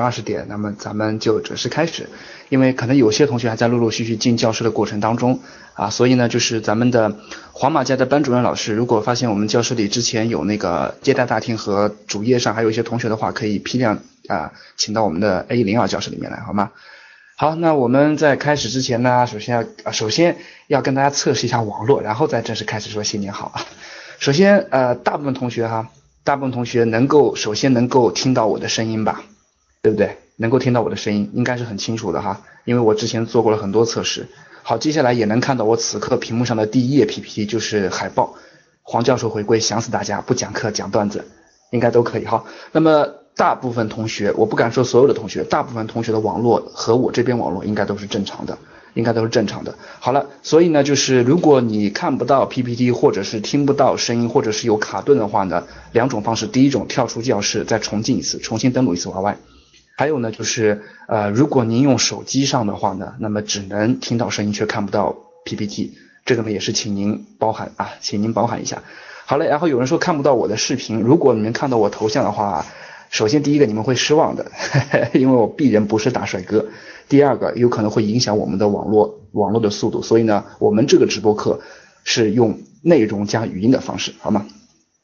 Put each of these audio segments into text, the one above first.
二十点，那么咱们就准时开始。因为可能有些同学还在陆陆续续进教室的过程当中啊，所以呢，就是咱们的黄马家的班主任老师，如果发现我们教室里之前有那个接待大厅和主页上还有一些同学的话，可以批量啊，请到我们的 A 零二教室里面来，好吗？好，那我们在开始之前呢，首先要首先要跟大家测试一下网络，然后再正式开始说新年好啊。首先呃，大部分同学哈，大部分同学能够首先能够听到我的声音吧，对不对？能够听到我的声音，应该是很清楚的哈，因为我之前做过了很多测试。好，接下来也能看到我此刻屏幕上的第一页 PPT 就是海报，黄教授回归，想死大家，不讲课讲段子，应该都可以哈。那么大部分同学，我不敢说所有的同学，大部分同学的网络和我这边网络应该都是正常的，应该都是正常的。好了，所以呢，就是如果你看不到 PPT 或者是听不到声音，或者是有卡顿的话呢，两种方式，第一种跳出教室再重进一次，重新登录一次 YY。还有呢，就是呃，如果您用手机上的话呢，那么只能听到声音却看不到 PPT，这个呢也是请您包涵啊，请您包涵一下。好嘞，然后有人说看不到我的视频，如果你们看到我头像的话，首先第一个你们会失望的，因为我鄙人不是大帅哥。第二个有可能会影响我们的网络网络的速度，所以呢，我们这个直播课是用内容加语音的方式，好吗？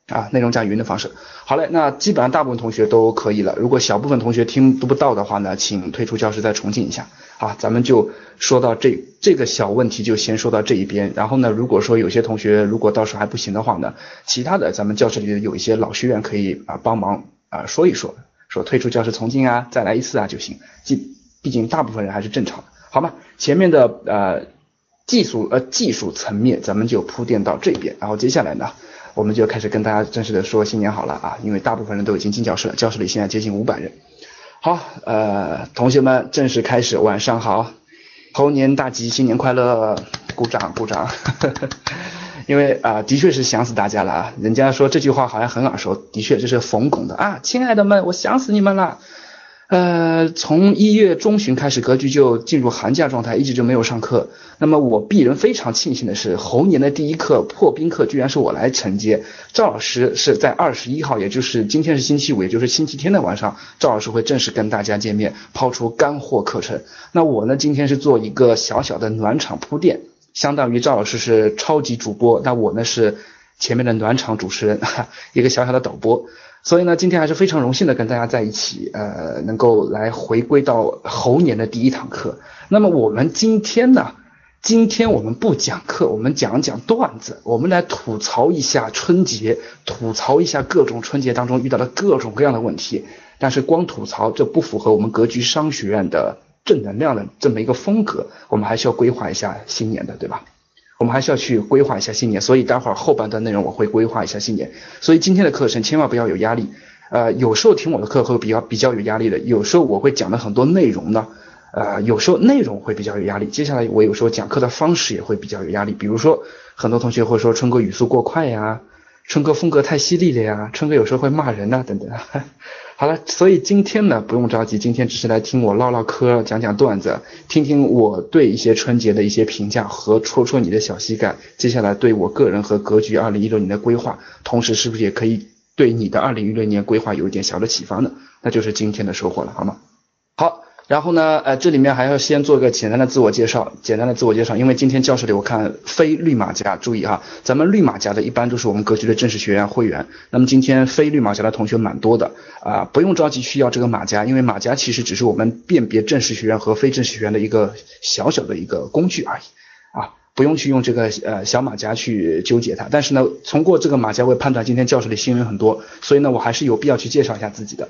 啊，内容加语音的方式，好嘞，那基本上大部分同学都可以了。如果小部分同学听不到的话呢，请退出教室再重进一下。好，咱们就说到这这个小问题，就先说到这一边。然后呢，如果说有些同学如果到时候还不行的话呢，其他的咱们教室里有一些老学员可以啊帮忙啊说一说，说退出教室重进啊，再来一次啊就行。毕毕竟大部分人还是正常的，好吗？前面的呃技术呃技术层面咱们就铺垫到这边，然后接下来呢。我们就开始跟大家正式的说新年好了啊，因为大部分人都已经进教室了，教室里现在接近五百人。好，呃，同学们正式开始，晚上好，猴年大吉，新年快乐，鼓掌鼓掌。因为啊，的确是想死大家了啊，人家说这句话好像很耳熟，的确这是冯巩的啊，亲爱的们，我想死你们了。呃，从一月中旬开始，格局就进入寒假状态，一直就没有上课。那么我鄙人非常庆幸的是，猴年的第一课破冰课居然是我来承接。赵老师是在二十一号，也就是今天是星期五，也就是星期天的晚上，赵老师会正式跟大家见面，抛出干货课程。那我呢，今天是做一个小小的暖场铺垫，相当于赵老师是超级主播，那我呢是前面的暖场主持人，一个小小的导播。所以呢，今天还是非常荣幸的跟大家在一起，呃，能够来回归到猴年的第一堂课。那么我们今天呢，今天我们不讲课，我们讲讲段子，我们来吐槽一下春节，吐槽一下各种春节当中遇到的各种各样的问题。但是光吐槽这不符合我们格局商学院的正能量的这么一个风格，我们还是要规划一下新年的，对吧？我们还是要去规划一下新年，所以待会儿后半段内容我会规划一下新年。所以今天的课程千万不要有压力，呃，有时候听我的课会比较比较有压力的，有时候我会讲的很多内容呢，呃，有时候内容会比较有压力。接下来我有时候讲课的方式也会比较有压力，比如说很多同学会说春哥语速过快呀，春哥风格太犀利了呀，春哥有时候会骂人呐等等。好了，所以今天呢不用着急，今天只是来听我唠唠嗑，讲讲段子，听听我对一些春节的一些评价和戳戳你的小膝盖。接下来对我个人和格局二零一六年的规划，同时是不是也可以对你的二零一六年规划有一点小的启发呢？那就是今天的收获了，好吗？好。然后呢，呃，这里面还要先做一个简单的自我介绍，简单的自我介绍，因为今天教室里我看非绿马甲，注意哈，咱们绿马甲的一般都是我们格局的正式学员会员，那么今天非绿马甲的同学蛮多的啊，不用着急去要这个马甲，因为马甲其实只是我们辨别正式学员和非正式学员的一个小小的一个工具而已啊，不用去用这个呃小马甲去纠结它，但是呢，通过这个马甲为判断今天教室里新人很多，所以呢，我还是有必要去介绍一下自己的。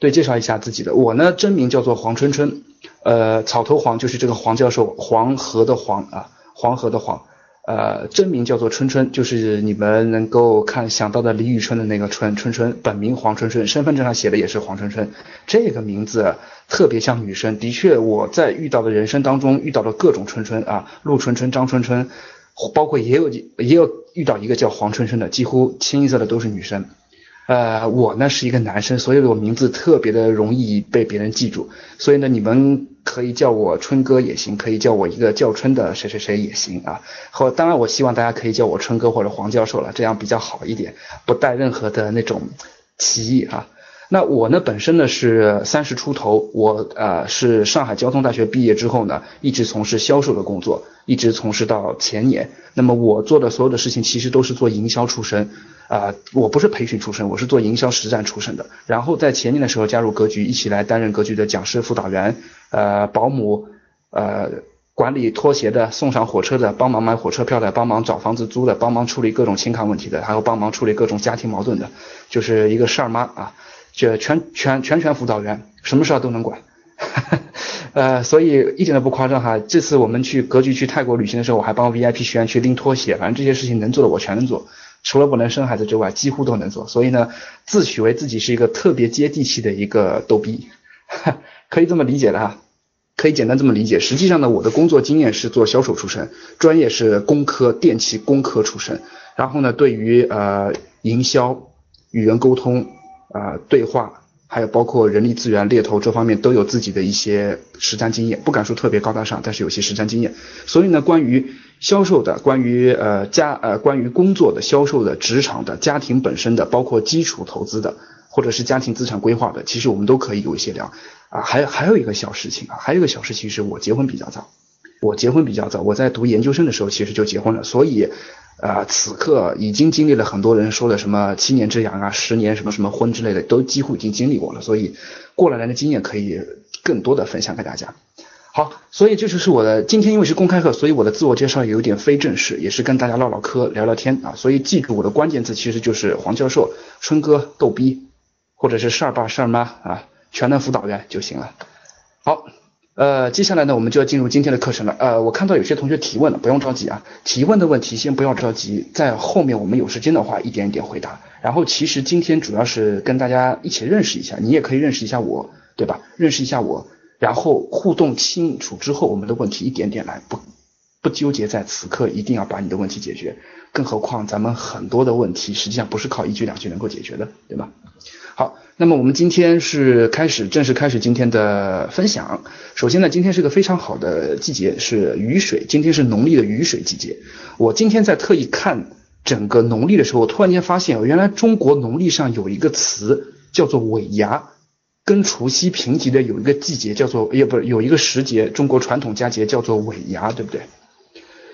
对，介绍一下自己的，我呢真名叫做黄春春，呃，草头黄就是这个黄教授，黄河的黄啊，黄河的黄，呃，真名叫做春春，就是你们能够看想到的李宇春的那个春春春，本名黄春春，身份证上写的也是黄春春，这个名字特别像女生，的确我在遇到的人生当中遇到的各种春春啊，陆春春、张春春，包括也有也有遇到一个叫黄春春的，几乎清一色的都是女生。呃，我呢是一个男生，所以我名字特别的容易被别人记住，所以呢，你们可以叫我春哥也行，可以叫我一个叫春的谁谁谁也行啊。或当然，我希望大家可以叫我春哥或者黄教授了，这样比较好一点，不带任何的那种歧义啊。那我呢，本身呢是三十出头，我呃是上海交通大学毕业之后呢，一直从事销售的工作，一直从事到前年。那么我做的所有的事情，其实都是做营销出身，啊，我不是培训出身，我是做营销实战出身的。然后在前年的时候加入格局，一起来担任格局的讲师、辅导员，呃，保姆，呃。管理拖鞋的，送上火车的，帮忙买火车票的，帮忙找房子租的，帮忙处理各种情感问题的，还有帮忙处理各种家庭矛盾的，就是一个事儿妈啊，就全全全权辅导员，什么事儿都能管，呃，所以一点都不夸张哈。这次我们去格局去泰国旅行的时候，我还帮 VIP 学员去拎拖鞋，反正这些事情能做的我全能做，除了不能生孩子之外，几乎都能做。所以呢，自诩为自己是一个特别接地气的一个逗逼，可以这么理解的哈。可以简单这么理解，实际上呢，我的工作经验是做销售出身，专业是工科电气工科出身，然后呢，对于呃营销、语言沟通啊对话，还有包括人力资源猎头这方面都有自己的一些实战经验，不敢说特别高大上，但是有些实战经验。所以呢，关于销售的，关于呃家呃关于工作的、销售的、职场的、家庭本身的，包括基础投资的。或者是家庭资产规划的，其实我们都可以有一些聊啊。还还有一个小事情啊，还有一个小事情是我结婚比较早，我结婚比较早，我在读研究生的时候其实就结婚了，所以啊，此刻已经经历了很多人说的什么七年之痒啊，十年什么什么婚之类的，都几乎已经经历过了，所以过来人的经验可以更多的分享给大家。好，所以这就是我的今天，因为是公开课，所以我的自我介绍有点非正式，也是跟大家唠唠嗑、聊聊天啊。所以记住我的关键字其实就是黄教授、春哥、逗逼。或者是事儿爸事儿妈啊，全能辅导员就行了。好，呃，接下来呢，我们就要进入今天的课程了。呃，我看到有些同学提问了，不用着急啊，提问的问题先不要着急，在后面我们有时间的话一点一点回答。然后其实今天主要是跟大家一起认识一下，你也可以认识一下我，对吧？认识一下我，然后互动清楚之后，我们的问题一点点来，不不纠结在此刻一定要把你的问题解决。更何况咱们很多的问题实际上不是靠一句两句能够解决的，对吧？好，那么我们今天是开始正式开始今天的分享。首先呢，今天是个非常好的季节，是雨水。今天是农历的雨水季节。我今天在特意看整个农历的时候，我突然间发现，原来中国农历上有一个词叫做尾牙，跟除夕平级的有一个季节叫做，也不是有一个时节，中国传统佳节叫做尾牙，对不对？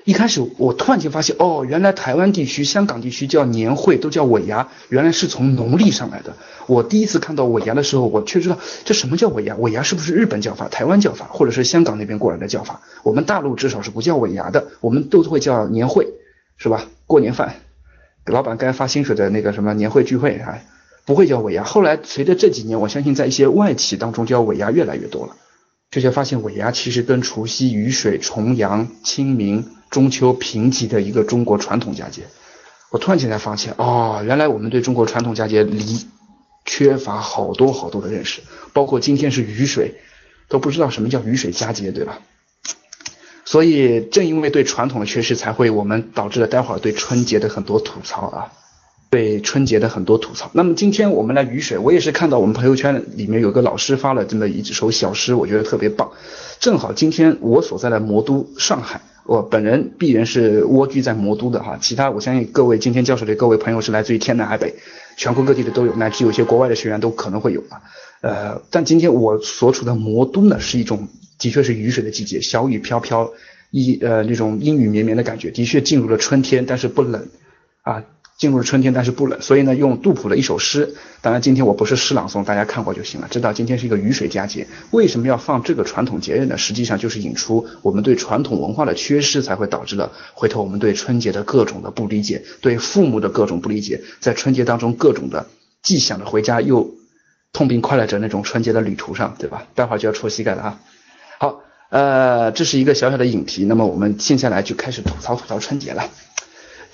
一开始我突然间发现，哦，原来台湾地区、香港地区叫年会都叫尾牙，原来是从农历上来的。我第一次看到尾牙的时候，我却知道这什么叫尾牙。尾牙是不是日本叫法、台湾叫法，或者是香港那边过来的叫法？我们大陆至少是不叫尾牙的，我们都会叫年会，是吧？过年饭，老板该发薪水的那个什么年会聚会啊，不会叫尾牙。后来随着这几年，我相信在一些外企当中叫尾牙越来越多了，就且发现尾牙其实跟除夕、雨水、重阳、清明。中秋评级的一个中国传统佳节，我突然间才发现，哦，原来我们对中国传统佳节离缺乏好多好多的认识，包括今天是雨水，都不知道什么叫雨水佳节，对吧？所以正因为对传统的缺失，才会我们导致了待会儿对春节的很多吐槽啊。对春节的很多吐槽。那么今天我们来雨水，我也是看到我们朋友圈里面有个老师发了这么一首小诗，我觉得特别棒。正好今天我所在的魔都上海，我本人必然是蜗居在魔都的哈。其他我相信各位今天教授的各位朋友是来自于天南海北，全国各地的都有，乃至有些国外的学员都可能会有啊。呃，但今天我所处的魔都呢，是一种的确是雨水的季节，小雨飘飘，一呃那种阴雨绵绵的感觉，的确进入了春天，但是不冷啊。进入了春天，但是不冷，所以呢，用杜甫的一首诗。当然，今天我不是诗朗诵，大家看过就行了。知道今天是一个雨水佳节，为什么要放这个传统节日呢？实际上就是引出我们对传统文化的缺失，才会导致了回头我们对春节的各种的不理解，对父母的各种不理解，在春节当中各种的既想着回家又痛并快乐着那种春节的旅途上，对吧？待会儿就要戳膝盖了啊。好，呃，这是一个小小的引题，那么我们接下来就开始吐槽吐槽春节了。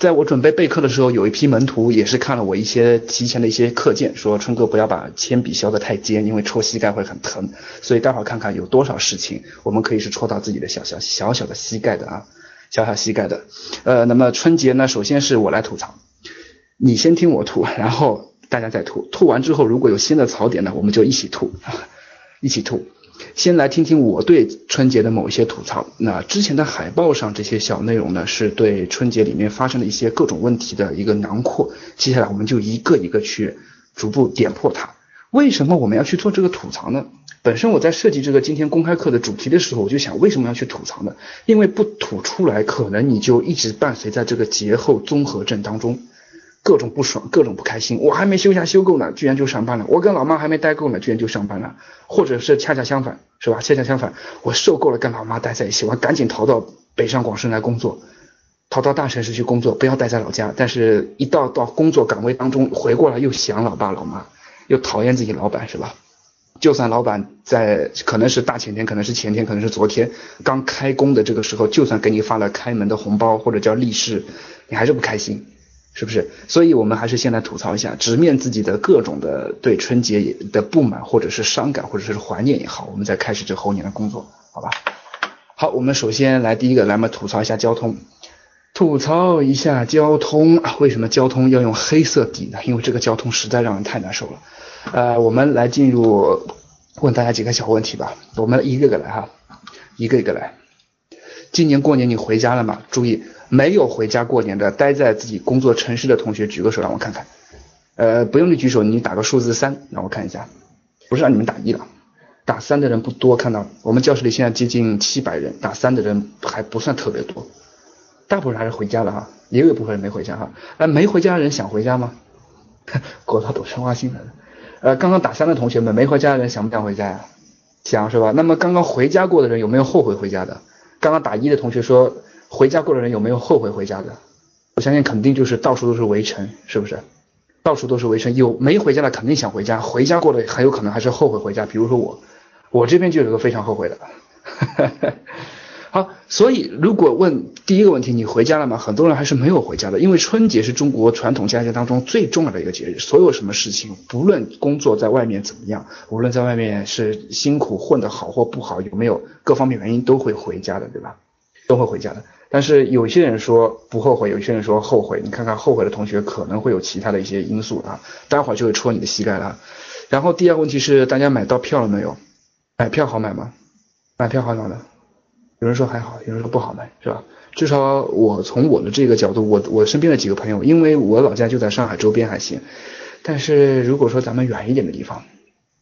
在我准备备课的时候，有一批门徒也是看了我一些提前的一些课件，说春哥不要把铅笔削得太尖，因为戳膝盖会很疼。所以待会儿看看有多少事情我们可以是戳到自己的小小小小的膝盖的啊，小小膝盖的。呃，那么春节呢，首先是我来吐槽，你先听我吐，然后大家再吐，吐完之后如果有新的槽点呢，我们就一起吐，一起吐。先来听听我对春节的某一些吐槽。那之前的海报上这些小内容呢，是对春节里面发生的一些各种问题的一个囊括。接下来我们就一个一个去逐步点破它。为什么我们要去做这个吐槽呢？本身我在设计这个今天公开课的主题的时候，我就想为什么要去吐槽呢？因为不吐出来，可能你就一直伴随在这个节后综合症当中，各种不爽，各种不开心。我还没休假休够呢，居然就上班了；我跟老妈还没待够呢，居然就上班了。或者是恰恰相反，是吧？恰恰相反，我受够了跟老妈待在一起，我赶紧逃到北上广深来工作，逃到大城市去工作，不要待在老家。但是，一到到工作岗位当中，回过来又想老爸老妈，又讨厌自己老板，是吧？就算老板在可能是大前天，可能是前天，可能是昨天刚开工的这个时候，就算给你发了开门的红包或者叫利是，你还是不开心，是不是？所以我们还是先来吐槽一下，直面自己的各种的对春节的不满，或者是伤感，或者是怀念也好，我们再开始这猴年的工作，好吧？好，我们首先来第一个，来嘛吐槽一下交通，吐槽一下交通啊，为什么交通要用黑色底呢？因为这个交通实在让人太难受了。呃，我们来进入问大家几个小问题吧，我们一个个来哈，一个一个来。今年过年你回家了吗？注意，没有回家过年的，待在自己工作城市的同学举个手让我看看。呃，不用你举手，你打个数字三让我看一下。不是让你们打一了，打三的人不多，看到我们教室里现在接近七百人，打三的人还不算特别多，大部分还是回家了哈，也有部分人没回家哈。那没回家的人想回家吗？国道堵成花心了。呃，刚刚打三的同学们，没回家的人想不想回家呀？想是吧？那么刚刚回家过的人有没有后悔回家的？刚刚打一的同学说，回家过的人有没有后悔回家的？我相信肯定就是到处都是围城，是不是？到处都是围城，有没回家的肯定想回家，回家过的很有可能还是后悔回家。比如说我，我这边就有个非常后悔的。好，所以如果问第一个问题，你回家了吗？很多人还是没有回家的，因为春节是中国传统佳节当中最重要的一个节日，所有什么事情，不论工作在外面怎么样，无论在外面是辛苦混得好或不好，有没有各方面原因，都会回家的，对吧？都会回家的。但是有些人说不后悔，有些人说后悔。你看看后悔的同学可能会有其他的一些因素啊，待会儿就会戳你的膝盖了。然后第二个问题是，大家买到票了没有？买票好买吗？买票好买吗。有人说还好，有人说不好买，是吧？至少我从我的这个角度，我我身边的几个朋友，因为我老家就在上海周边还行，但是如果说咱们远一点的地方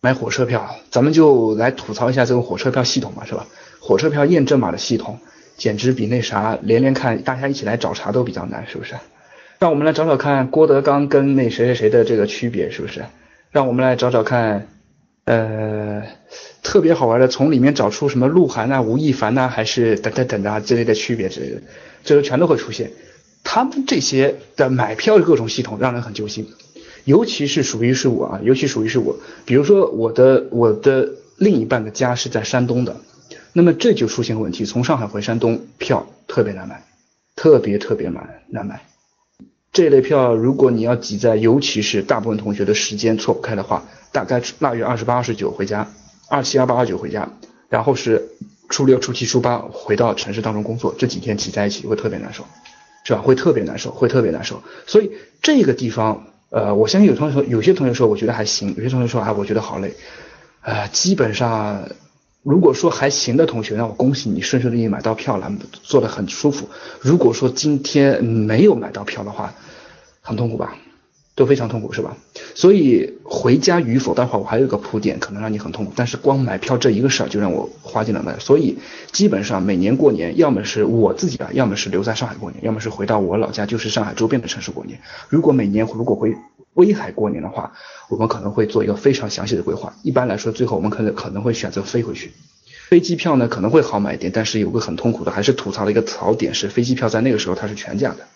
买火车票，咱们就来吐槽一下这个火车票系统嘛，是吧？火车票验证码的系统简直比那啥连连看，大家一起来找茬都比较难，是不是？让我们来找找看郭德纲跟那谁谁谁的这个区别，是不是？让我们来找找看，呃。特别好玩的，从里面找出什么鹿晗呐、吴亦凡呐，还是等等等啊之类的区别之类的，这个全都会出现。他们这些的买票的各种系统让人很揪心，尤其是属于是我啊，尤其属于是我。比如说我的我的另一半的家是在山东的，那么这就出现问题，从上海回山东票特别难买，特别特别难难买。这类票如果你要挤在，尤其是大部分同学的时间错不开的话，大概腊月二十八、二十九回家。二七二八二九回家，然后是初六初七初八回到城市当中工作，这几天挤在一起会特别难受，是吧？会特别难受，会特别难受。所以这个地方，呃，我相信有同学，有些同学说我觉得还行，有些同学说啊，我觉得好累，呃，基本上如果说还行的同学，那我恭喜你顺顺利利买到票了，做得很舒服。如果说今天没有买到票的话，很痛苦吧？都非常痛苦，是吧？所以回家与否，待会儿我还有一个铺垫，可能让你很痛苦。但是光买票这一个事儿就让我花尽了。所以基本上每年过年，要么是我自己啊，要么是留在上海过年，要么是回到我老家，就是上海周边的城市过年。如果每年如果回威海过年的话，我们可能会做一个非常详细的规划。一般来说，最后我们可能可能会选择飞回去。飞机票呢可能会好买一点，但是有个很痛苦的，还是吐槽的一个槽点是，飞机票在那个时候它是全价的。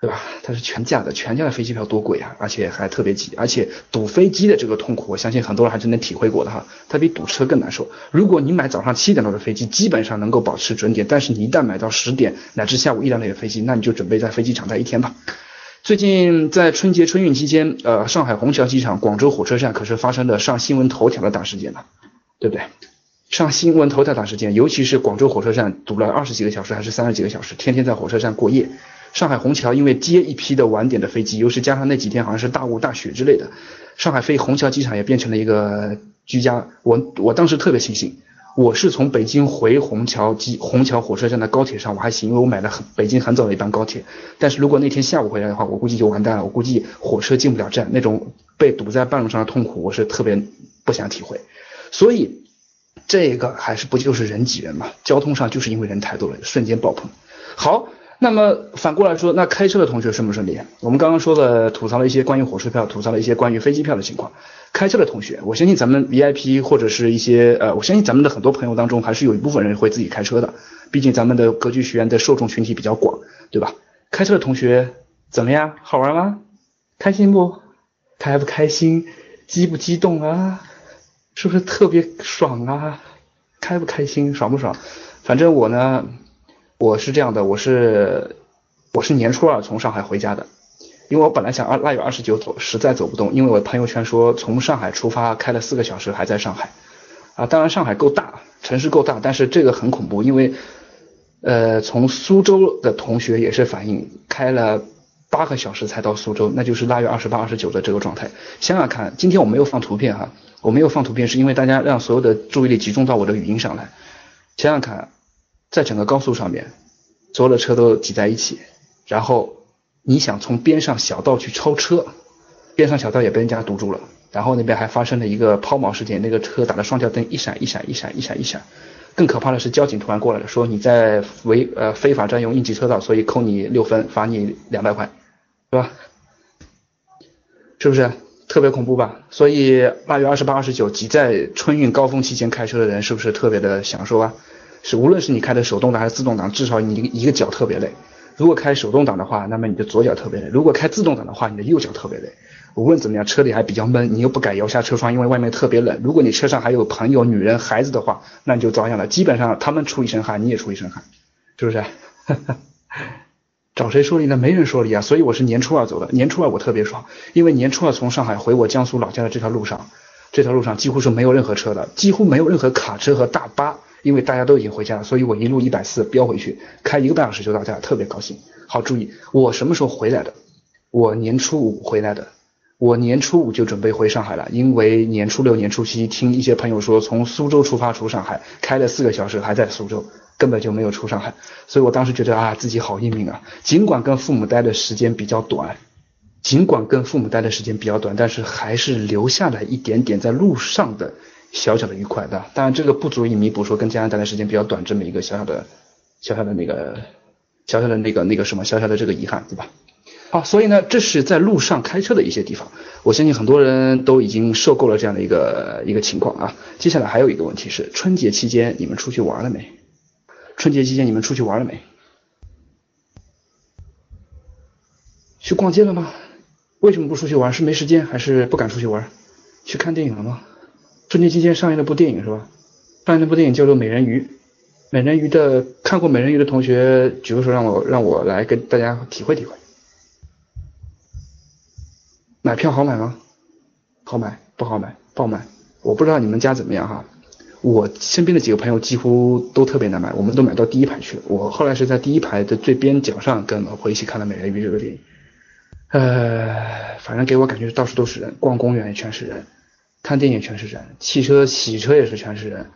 对吧？它是全价的，全价的飞机票多贵啊！而且还特别挤，而且堵飞机的这个痛苦，我相信很多人还是能体会过的哈。它比堵车更难受。如果你买早上七点多的飞机，基本上能够保持准点，但是你一旦买到十点乃至下午一两点的飞机，那你就准备在飞机场待一天吧。最近在春节春运期间，呃，上海虹桥机场、广州火车站可是发生了上新闻头条的大事件了，对不对？上新闻头条大事件，尤其是广州火车站堵了二十几个小时还是三十几个小时，天天在火车站过夜。上海虹桥因为接一批的晚点的飞机，又是加上那几天好像是大雾大雪之类的，上海飞虹桥机场也变成了一个居家。我我当时特别庆幸，我是从北京回虹桥机虹桥火车站的高铁上我还行，因为我买了很北京很早的一班高铁。但是如果那天下午回来的话，我估计就完蛋了，我估计火车进不了站，那种被堵在半路上的痛苦，我是特别不想体会。所以这个还是不就是人挤人嘛？交通上就是因为人太多了，瞬间爆棚。好。那么反过来说，那开车的同学顺不顺利？我们刚刚说了，吐槽了一些关于火车票，吐槽了一些关于飞机票的情况。开车的同学，我相信咱们 VIP 或者是一些呃，我相信咱们的很多朋友当中，还是有一部分人会自己开车的。毕竟咱们的格局学院的受众群体比较广，对吧？开车的同学怎么样？好玩吗？开心不？开不开心？激不激动啊？是不是特别爽啊？开不开心？爽不爽？反正我呢。我是这样的，我是我是年初二从上海回家的，因为我本来想二腊月二十九走，实在走不动，因为我朋友圈说从上海出发开了四个小时还在上海，啊，当然上海够大，城市够大，但是这个很恐怖，因为呃从苏州的同学也是反映开了八个小时才到苏州，那就是腊月二十八、二十九的这个状态。想想看，今天我没有放图片哈，我没有放图片是因为大家让所有的注意力集中到我的语音上来，想想看。在整个高速上面，所有的车都挤在一起，然后你想从边上小道去超车，边上小道也被人家堵住了，然后那边还发生了一个抛锚事件，那个车打的双跳灯一闪一闪一闪一闪一闪，更可怕的是交警突然过来了，说你在违呃非法占用应急车道，所以扣你六分，罚你两百块，是吧？是不是特别恐怖吧？所以八月二十八、二十九挤在春运高峰期间开车的人，是不是特别的享受啊？是，无论是你开的手动挡还是自动挡，至少你一个一个脚特别累。如果开手动挡的话，那么你的左脚特别累；如果开自动挡的话，你的右脚特别累。无论怎么样，车里还比较闷，你又不敢摇下车窗，因为外面特别冷。如果你车上还有朋友、女人、孩子的话，那你就遭殃了。基本上他们出一身汗，你也出一身汗，是不是？找谁说理呢？没人说理啊。所以我是年初二走的，年初二我特别爽，因为年初二从上海回我江苏老家的这条路上，这条路上几乎是没有任何车的，几乎没有任何卡车和大巴。因为大家都已经回家了，所以我一路一百四飙回去，开一个半小时就到家，特别高兴。好，注意我什么时候回来的？我年初五回来的，我年初五就准备回上海了，因为年初六、年初七听一些朋友说从苏州出发出上海，开了四个小时还在苏州，根本就没有出上海，所以我当时觉得啊自己好英明啊，尽管跟父母待的时间比较短，尽管跟父母待的时间比较短，但是还是留下了一点点在路上的。小小的愉快，对吧？当然这个不足以弥补说跟家人待的时间比较短这么一个小小的、小小的那个、小小的那个那个什么小小的这个遗憾，对吧？好，所以呢，这是在路上开车的一些地方，我相信很多人都已经受够了这样的一个一个情况啊。接下来还有一个问题是，春节期间你们出去玩了没？春节期间你们出去玩了没？去逛街了吗？为什么不出去玩？是没时间还是不敢出去玩？去看电影了吗？春节期间上映了部电影是吧？上映那部电影叫做《美人鱼》。美人鱼的看过美人鱼的同学举个手，让我让我来跟大家体会体会。买票好买吗？好买不好买？不好买。我不知道你们家怎么样哈。我身边的几个朋友几乎都特别难买，我们都买到第一排去了。我后来是在第一排的最边角上跟老婆一起看了《美人鱼》这个电影。呃，反正给我感觉到处都是人，逛公园也全是人。看电影全是人，汽车洗车也是全是人，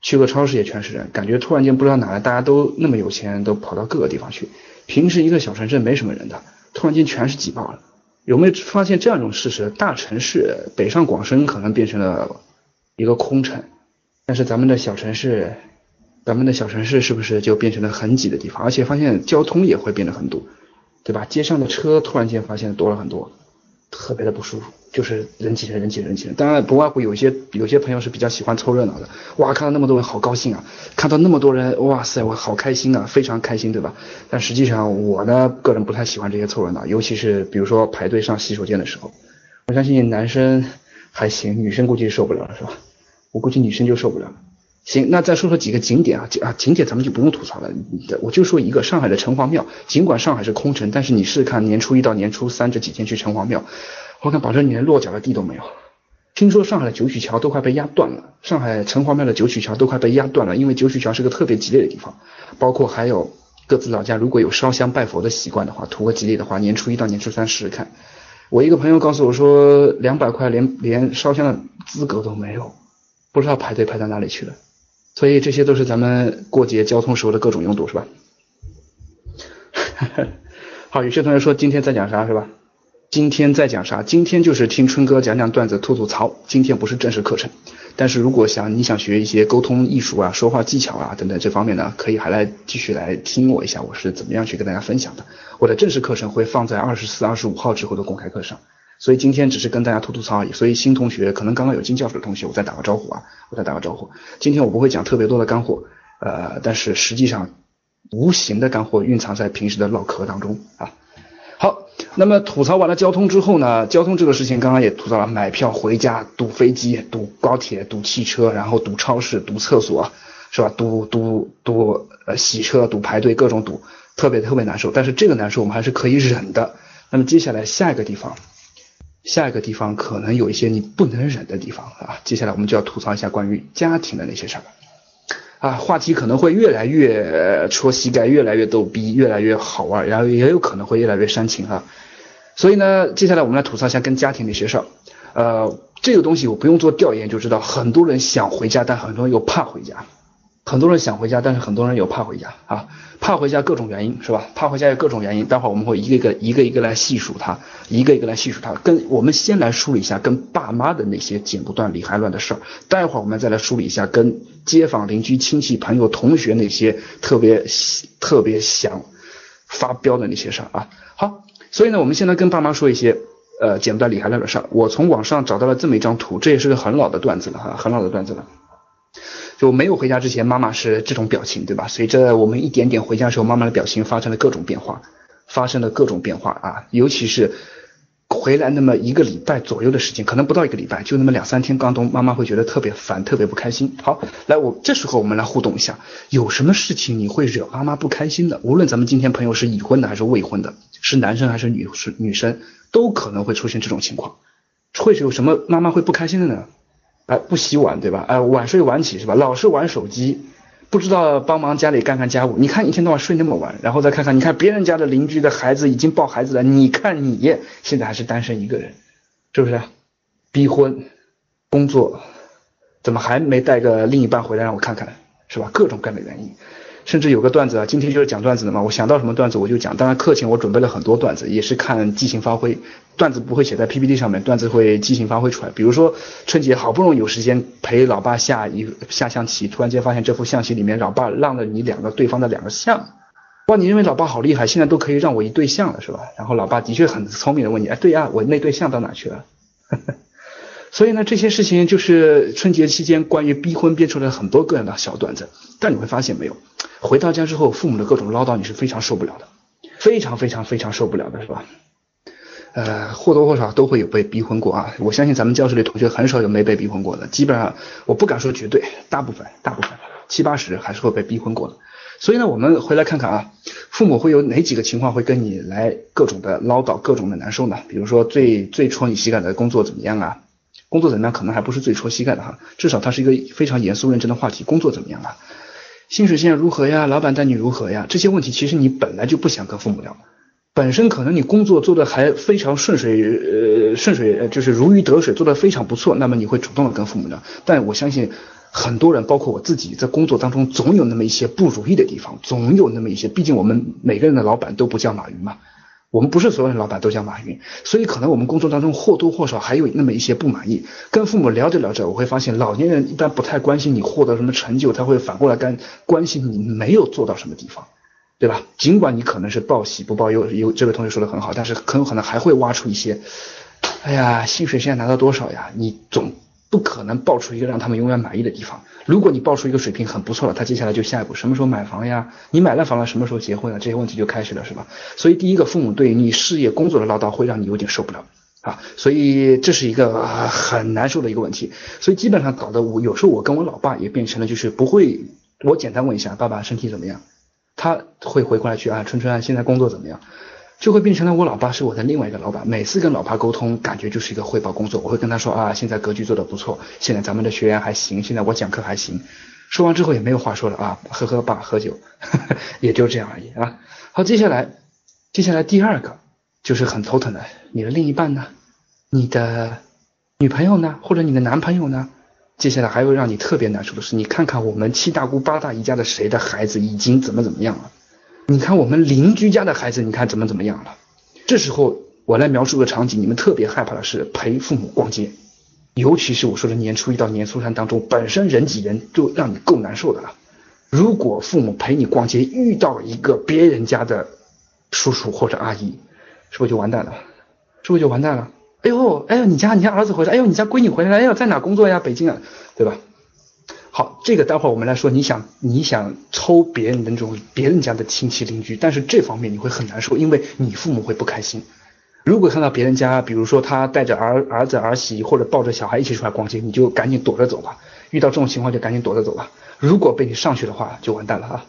去个超市也全是人，感觉突然间不知道哪来，大家都那么有钱，都跑到各个地方去。平时一个小城镇没什么人的，突然间全是挤爆了。有没有发现这样一种事实？大城市北上广深可能变成了一个空城，但是咱们的小城市，咱们的小城市是不是就变成了很挤的地方？而且发现交通也会变得很堵，对吧？街上的车突然间发现多了很多。特别的不舒服，就是人挤人，人挤人，挤人。当然不外乎有些有些朋友是比较喜欢凑热闹的，哇，看到那么多人好高兴啊，看到那么多人，哇塞，我好开心啊，非常开心，对吧？但实际上我呢，个人不太喜欢这些凑热闹，尤其是比如说排队上洗手间的时候，我相信男生还行，女生估计受不了了，是吧？我估计女生就受不了了。行，那再说说几个景点啊，景啊景点咱们就不用吐槽了，我就说一个上海的城隍庙。尽管上海是空城，但是你试试看年初一到年初三这几天去城隍庙，我敢保证你连落脚的地都没有。听说上海的九曲桥都快被压断了，上海城隍庙的九曲桥都快被压断了，因为九曲桥是个特别吉利的地方。包括还有各自老家如果有烧香拜佛的习惯的话，图个吉利的话，年初一到年初三试试看。我一个朋友告诉我说，两百块连连烧香的资格都没有，不知道排队排到哪里去了。所以这些都是咱们过节交通时候的各种拥堵，是吧？好，有些同学说今天在讲啥，是吧？今天在讲啥？今天就是听春哥讲讲段子，吐吐槽。今天不是正式课程，但是如果想你想学一些沟通艺术啊、说话技巧啊等等这方面呢，可以还来继续来听我一下，我是怎么样去跟大家分享的。我的正式课程会放在二十四、二十五号之后的公开课上，所以今天只是跟大家吐吐槽而已。所以新同学可能刚刚有进教室的同学，我再打个招呼啊，我再打个招呼。今天我不会讲特别多的干货，呃，但是实际上无形的干货蕴藏在平时的唠嗑当中啊。好，那么吐槽完了交通之后呢？交通这个事情刚刚也吐槽了，买票回家堵飞机、堵高铁、堵汽车，然后堵超市、堵厕所，是吧？堵堵堵呃洗车、堵排队，各种堵，特别特别难受。但是这个难受我们还是可以忍的。那么接下来下一个地方，下一个地方可能有一些你不能忍的地方啊。接下来我们就要吐槽一下关于家庭的那些事儿。啊，话题可能会越来越戳膝盖，越来越逗逼，越来越好玩，然后也有可能会越来越煽情哈。所以呢，接下来我们来吐槽一下跟家庭的一些事儿。呃，这个东西我不用做调研就知道，很多人想回家，但很多人又怕回家。很多人想回家，但是很多人又怕回家啊，怕回家各种原因是吧？怕回家有各种原因，待会儿我们会一个一个一个一个来细数它，一个一个来细数它。跟我们先来梳理一下跟爸妈的那些剪不断理还乱的事儿，待会儿我们再来梳理一下跟街坊邻居亲戚朋友同学那些特别特别想发飙的那些事儿啊。好，所以呢，我们现在跟爸妈说一些呃剪不断理还乱的事儿。我从网上找到了这么一张图，这也是个很老的段子了哈，很老的段子了。就没有回家之前，妈妈是这种表情，对吧？随着我们一点点回家的时候，妈妈的表情发生了各种变化，发生了各种变化啊！尤其是回来那么一个礼拜左右的时间，可能不到一个礼拜，就那么两三天刚东，妈妈会觉得特别烦，特别不开心。好，来，我这时候我们来互动一下，有什么事情你会惹妈妈不开心的？无论咱们今天朋友是已婚的还是未婚的，是男生还是女是女生，都可能会出现这种情况。会是有什么妈妈会不开心的呢？哎，不洗碗对吧？哎，晚睡晚起是吧？老是玩手机，不知道帮忙家里干干家务。你看一天到晚睡那么晚，然后再看看，你看别人家的邻居的孩子已经抱孩子了，你看你现在还是单身一个人，是不是？逼婚，工作，怎么还没带个另一半回来让我看看，是吧？各种各样的原因。甚至有个段子啊，今天就是讲段子的嘛，我想到什么段子我就讲。当然课前我准备了很多段子，也是看即兴发挥。段子不会写在 PPT 上面，段子会即兴发挥出来。比如说春节好不容易有时间陪老爸下一下象棋，突然间发现这副象棋里面老爸让了你两个对方的两个象，哇，你认为老爸好厉害，现在都可以让我一对象了是吧？然后老爸的确很聪明的问你，哎，对呀，我那对象到哪去了？所以呢，这些事情就是春节期间关于逼婚编出来很多个人的小段子。但你会发现没有？回到家之后，父母的各种唠叨你是非常受不了的，非常非常非常受不了的，是吧？呃，或多或少都会有被逼婚过啊。我相信咱们教室里同学很少有没被逼婚过的，基本上我不敢说绝对，大部分大部分七八十还是会被逼婚过的。所以呢，我们回来看看啊，父母会有哪几个情况会跟你来各种的唠叨，各种的难受呢？比如说最最戳你膝盖的工作怎么样啊？工作怎么样？可能还不是最戳膝盖的哈，至少它是一个非常严肃认真的话题。工作怎么样啊？薪水现在如何呀？老板待你如何呀？这些问题其实你本来就不想跟父母聊，本身可能你工作做的还非常顺水，呃，顺水就是如鱼得水，做的非常不错，那么你会主动的跟父母聊。但我相信很多人，包括我自己，在工作当中总有那么一些不如意的地方，总有那么一些，毕竟我们每个人的老板都不叫马云嘛。我们不是所有的老板都叫马云，所以可能我们工作当中或多或少还有那么一些不满意。跟父母聊着聊着，我会发现老年人一般不太关心你获得什么成就，他会反过来干关心你没有做到什么地方，对吧？尽管你可能是报喜不报忧，有这位同学说的很好，但是很有可能还会挖出一些，哎呀，薪水现在拿到多少呀？你总。不可能爆出一个让他们永远满意的地方。如果你爆出一个水平很不错了，他接下来就下一步什么时候买房呀？你买了房了，什么时候结婚啊？这些问题就开始了，是吧？所以第一个，父母对你事业工作的唠叨会让你有点受不了啊。所以这是一个很难受的一个问题。所以基本上搞得我有时候我跟我老爸也变成了就是不会，我简单问一下爸爸身体怎么样，他会回过来去啊春春啊现在工作怎么样？就会变成了我老爸是我的另外一个老板，每次跟老爸沟通，感觉就是一个汇报工作。我会跟他说啊，现在格局做的不错，现在咱们的学员还行，现在我讲课还行。说完之后也没有话说了啊，喝喝爸喝酒，也就这样而已啊。好，接下来，接下来第二个就是很头疼的，你的另一半呢？你的女朋友呢？或者你的男朋友呢？接下来还有让你特别难受的是，你看看我们七大姑八大姨家的谁的孩子已经怎么怎么样了。你看我们邻居家的孩子，你看怎么怎么样了？这时候我来描述个场景，你们特别害怕的是陪父母逛街，尤其是我说的年初一到年初三当中，本身人挤人就让你够难受的了。如果父母陪你逛街，遇到一个别人家的叔叔或者阿姨，是不是就完蛋了？是不是就完蛋了？哎呦，哎呦，你家你家儿子回来，哎呦，你家闺女回来，哎呦，在哪工作呀？北京啊，对吧？好，这个待会儿我们来说，你想你想抽别人的那种别人家的亲戚邻居，但是这方面你会很难受，因为你父母会不开心。如果看到别人家，比如说他带着儿儿子儿媳或者抱着小孩一起出来逛街，你就赶紧躲着走吧。遇到这种情况就赶紧躲着走吧。如果被你上去的话，就完蛋了啊！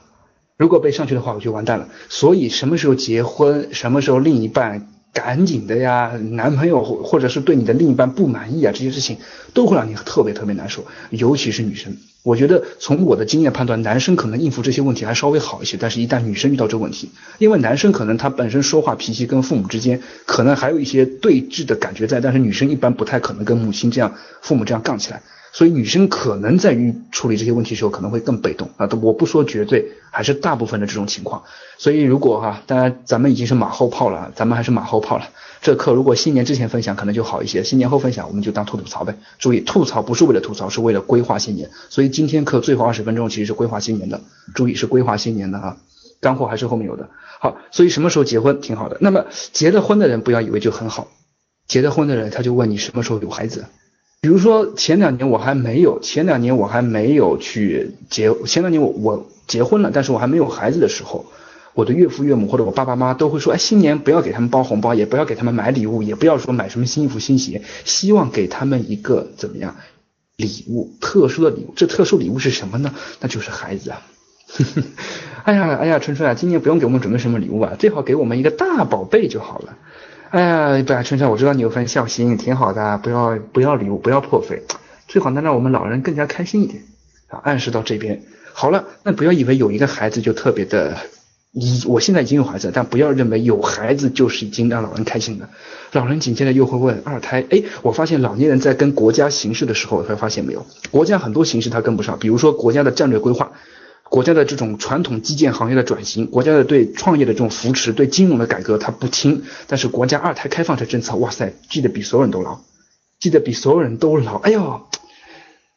如果被上去的话，我就完蛋了。所以什么时候结婚，什么时候另一半。赶紧的呀，男朋友或或者是对你的另一半不满意啊，这些事情都会让你特别特别难受，尤其是女生。我觉得从我的经验判断，男生可能应付这些问题还稍微好一些，但是一旦女生遇到这个问题，因为男生可能他本身说话脾气跟父母之间可能还有一些对峙的感觉在，但是女生一般不太可能跟母亲这样、父母这样杠起来。所以女生可能在于处理这些问题的时候可能会更被动啊，我不说绝对，还是大部分的这种情况。所以如果哈，当然咱们已经是马后炮了，咱们还是马后炮了。这课如果新年之前分享可能就好一些，新年后分享我们就当吐吐槽呗。注意，吐槽不是为了吐槽，是为了规划新年。所以今天课最后二十分钟其实是规划新年的，注意是规划新年的啊，干货还是后面有的。好，所以什么时候结婚挺好的。那么结了婚的人不要以为就很好，结了婚的人他就问你什么时候有孩子。比如说前两年我还没有，前两年我还没有去结，前两年我我结婚了，但是我还没有孩子的时候，我的岳父岳母或者我爸爸妈妈都会说，哎，新年不要给他们包红包，也不要给他们买礼物，也不要说买什么新衣服新鞋，希望给他们一个怎么样礼物，特殊的礼物。这特殊礼物是什么呢？那就是孩子啊。哎呀哎呀，春春啊，今年不用给我们准备什么礼物啊，最好给我们一个大宝贝就好了。哎呀，不然春春，我知道你有份孝心，挺好的，不要不要礼物，不要破费，最好能让我们老人更加开心一点啊！暗示到这边好了，那不要以为有一个孩子就特别的，你我现在已经有孩子，但不要认为有孩子就是已经让老人开心了。老人紧接着又会问二胎，哎，我发现老年人在跟国家形势的时候，会发现没有，国家很多形势他跟不上，比如说国家的战略规划。国家的这种传统基建行业的转型，国家的对创业的这种扶持，对金融的改革，他不听。但是国家二胎开放这政策，哇塞，记得比所有人都牢，记得比所有人都牢。哎呦，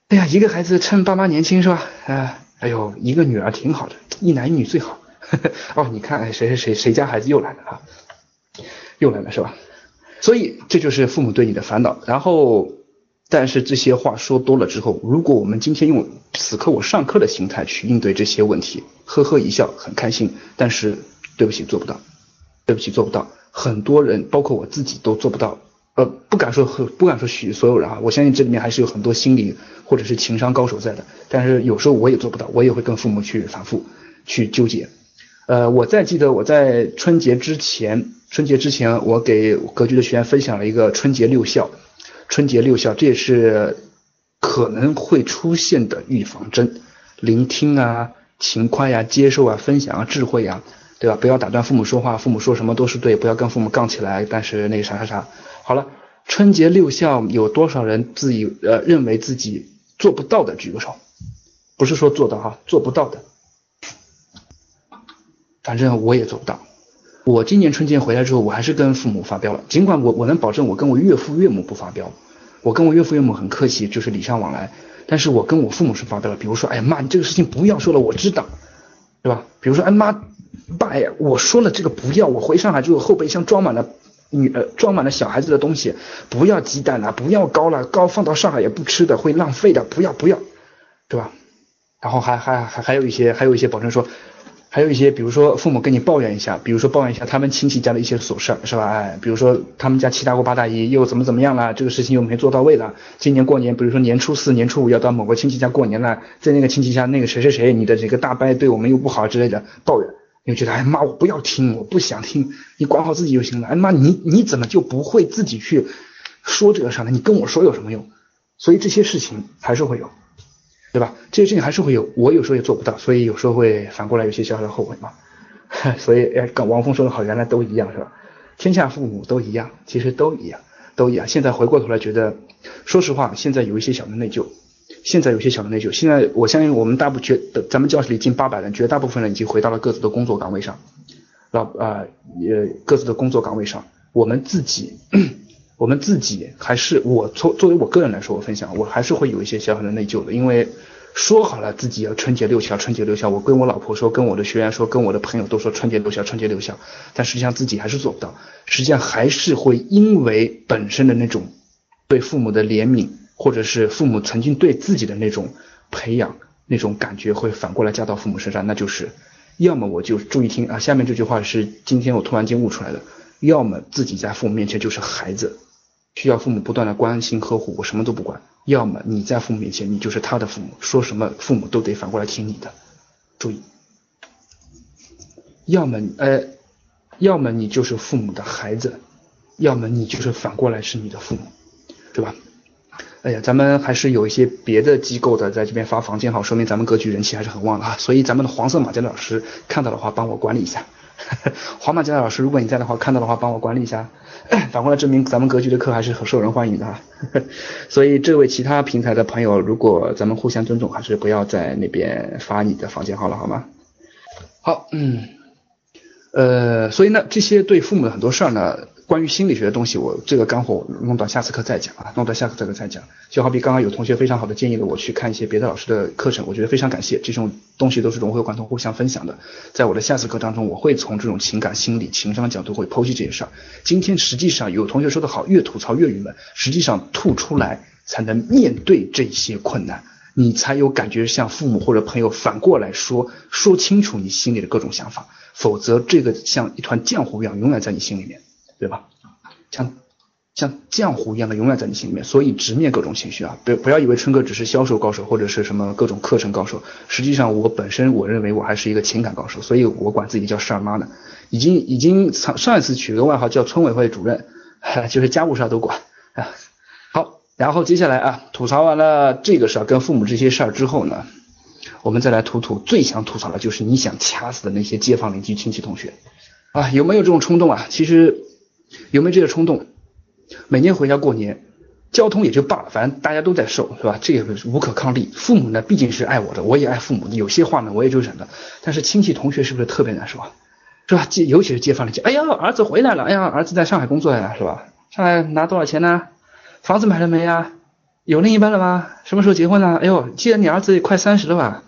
哎呀，一个孩子趁爸妈年轻是吧？啊，哎呦，一个女儿挺好的，一男一女最好。哦，你看，哎，谁谁谁谁家孩子又来了啊？又来了是吧？所以这就是父母对你的烦恼。然后。但是这些话说多了之后，如果我们今天用此刻我上课的心态去应对这些问题，呵呵一笑，很开心。但是对不起，做不到，对不起，做不到。很多人，包括我自己都做不到。呃，不敢说不敢说许所有人啊，我相信这里面还是有很多心理或者是情商高手在的。但是有时候我也做不到，我也会跟父母去反复去纠结。呃，我在记得我在春节之前，春节之前我给格局的学员分享了一个春节六孝。春节六孝，这也是可能会出现的预防针。聆听啊，勤快呀，接受啊，分享啊，智慧呀，对吧？不要打断父母说话，父母说什么都是对，不要跟父母杠起来。但是那个啥啥啥，好了，春节六孝有多少人自己呃认为自己做不到的举个手？不是说做到哈，做不到的，反正我也做不到。我今年春节回来之后，我还是跟父母发飙了。尽管我我能保证我跟我岳父岳母不发飙，我跟我岳父岳母很客气，就是礼尚往来。但是我跟我父母是发飙了。比如说，哎呀妈，你这个事情不要说了，我知道，对吧？比如说，哎妈，爸呀，我说了这个不要，我回上海之后后备箱装满了女呃装满了小孩子的东西，不要鸡蛋了，不要糕了，糕放到上海也不吃的，会浪费的，不要不要，对吧？然后还还还还有一些还有一些保证说。还有一些，比如说父母跟你抱怨一下，比如说抱怨一下他们亲戚家的一些琐事儿，是吧？哎，比如说他们家七大姑八大姨又怎么怎么样了，这个事情又没做到位了。今年过年，比如说年初四、年初五要到某个亲戚家过年了，在那个亲戚家那个谁谁谁，你的这个大伯对我们又不好之类的抱怨，你就觉得哎妈，我不要听，我不想听，你管好自己就行了。哎妈，你你怎么就不会自己去说这个事儿呢？你跟我说有什么用？所以这些事情还是会有。对吧？这些事情还是会有，我有时候也做不到，所以有时候会反过来有些小小的后悔嘛。所以，哎，跟王峰说的好，原来都一样，是吧？天下父母都一样，其实都一样，都一样。现在回过头来觉得，说实话，现在有一些小的内疚，现在有些小的内疚。现在我相信我们大部分的，咱们教室里近八百人，绝大部分人已经回到了各自的工作岗位上，老啊也各自的工作岗位上。我们自己，我们自己还是我作作为我个人来说，我分享，我还是会有一些小小的内疚的，因为说好了自己要春节六孝，春节六孝，我跟我老婆说，跟我的学员说，跟我的朋友都说春节六孝，春节六孝，但实际上自己还是做不到，实际上还是会因为本身的那种对父母的怜悯，或者是父母曾经对自己的那种培养，那种感觉会反过来加到父母身上，那就是。要么我就注意听啊，下面这句话是今天我突然间悟出来的。要么自己在父母面前就是孩子，需要父母不断的关心呵护，我什么都不管；要么你在父母面前，你就是他的父母，说什么父母都得反过来听你的。注意，要么呃，要么你就是父母的孩子，要么你就是反过来是你的父母，对吧？哎呀，咱们还是有一些别的机构的在这边发房间号，说明咱们格局人气还是很旺的啊。所以咱们的黄色马甲老师看到的话，帮我管理一下。黄马甲的老师，如果你在的话，看到的话帮我管理一下。反过来证明咱们格局的课还是很受人欢迎的哈。所以这位其他平台的朋友，如果咱们互相尊重，还是不要在那边发你的房间号了，好吗？好，嗯，呃，所以呢，这些对父母的很多事儿呢。关于心理学的东西，我这个干货弄到下次课再讲啊，弄到下次课再讲。就好比刚刚有同学非常好的建议了我去看一些别的老师的课程，我觉得非常感谢。这种东西都是融会贯通、互相分享的。在我的下次课当中，我会从这种情感、心理、情商角度会剖析这些事儿。今天实际上有同学说的好，越吐槽越郁闷，实际上吐出来才能面对这些困难，你才有感觉向父母或者朋友反过来说说清楚你心里的各种想法，否则这个像一团浆糊一样永远在你心里面。对吧？像像浆糊一样的永远在你心里面，所以直面各种情绪啊！不不要以为春哥只是销售高手或者是什么各种课程高手，实际上我本身我认为我还是一个情感高手，所以我管自己叫事儿妈呢。已经已经上上一次取了个外号叫村委会主任，就是家务事儿都管啊。好，然后接下来啊，吐槽完了这个事儿跟父母这些事儿之后呢，我们再来吐吐最想吐槽的就是你想掐死的那些街坊邻居亲戚同学。啊，有没有这种冲动啊？其实有没有这个冲动？每年回家过年，交通也就罢了，反正大家都在受，是吧？这个无可抗力。父母呢，毕竟是爱我的，我也爱父母。有些话呢，我也就忍了。但是亲戚同学是不是特别难受啊？是吧？尤其是街坊邻居，哎呀，儿子回来了，哎呀，儿子在上海工作呀，是吧？上海拿多少钱呢？房子买了没呀？有另一半了吗？什么时候结婚呢？哎呦，既然你儿子快三十了吧？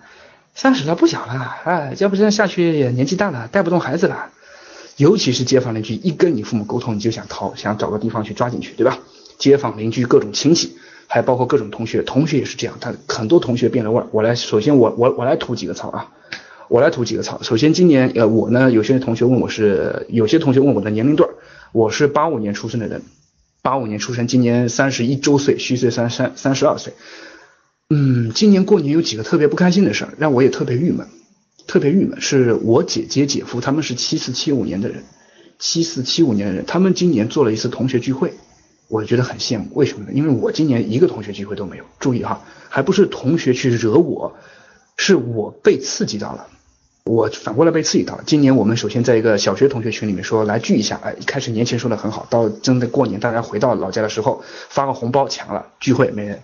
三十了，不小了，哎，要不这样下去也年纪大了，带不动孩子了。尤其是街坊邻居一跟你父母沟通，你就想逃，想找个地方去抓进去，对吧？街坊邻居各种亲戚，还包括各种同学，同学也是这样，他很多同学变了味儿。我来，首先我我我来吐几个槽啊，我来吐几个槽。首先今年呃我呢，有些同学问我是，有些同学问我的年龄段，我是八五年出生的人，八五年出生，今年三十一周岁，虚岁三三三十二岁。嗯，今年过年有几个特别不开心的事儿，让我也特别郁闷。特别郁闷，是我姐姐姐夫他们是七四七五年的人，七四七五年的人，他们今年做了一次同学聚会，我觉得很羡慕。为什么呢？因为我今年一个同学聚会都没有。注意哈，还不是同学去惹我，是我被刺激到了，我反过来被刺激到了。今年我们首先在一个小学同学群里面说来聚一下，哎，一开始年前说的很好，到真的过年大家回到老家的时候发个红包抢了，聚会没人。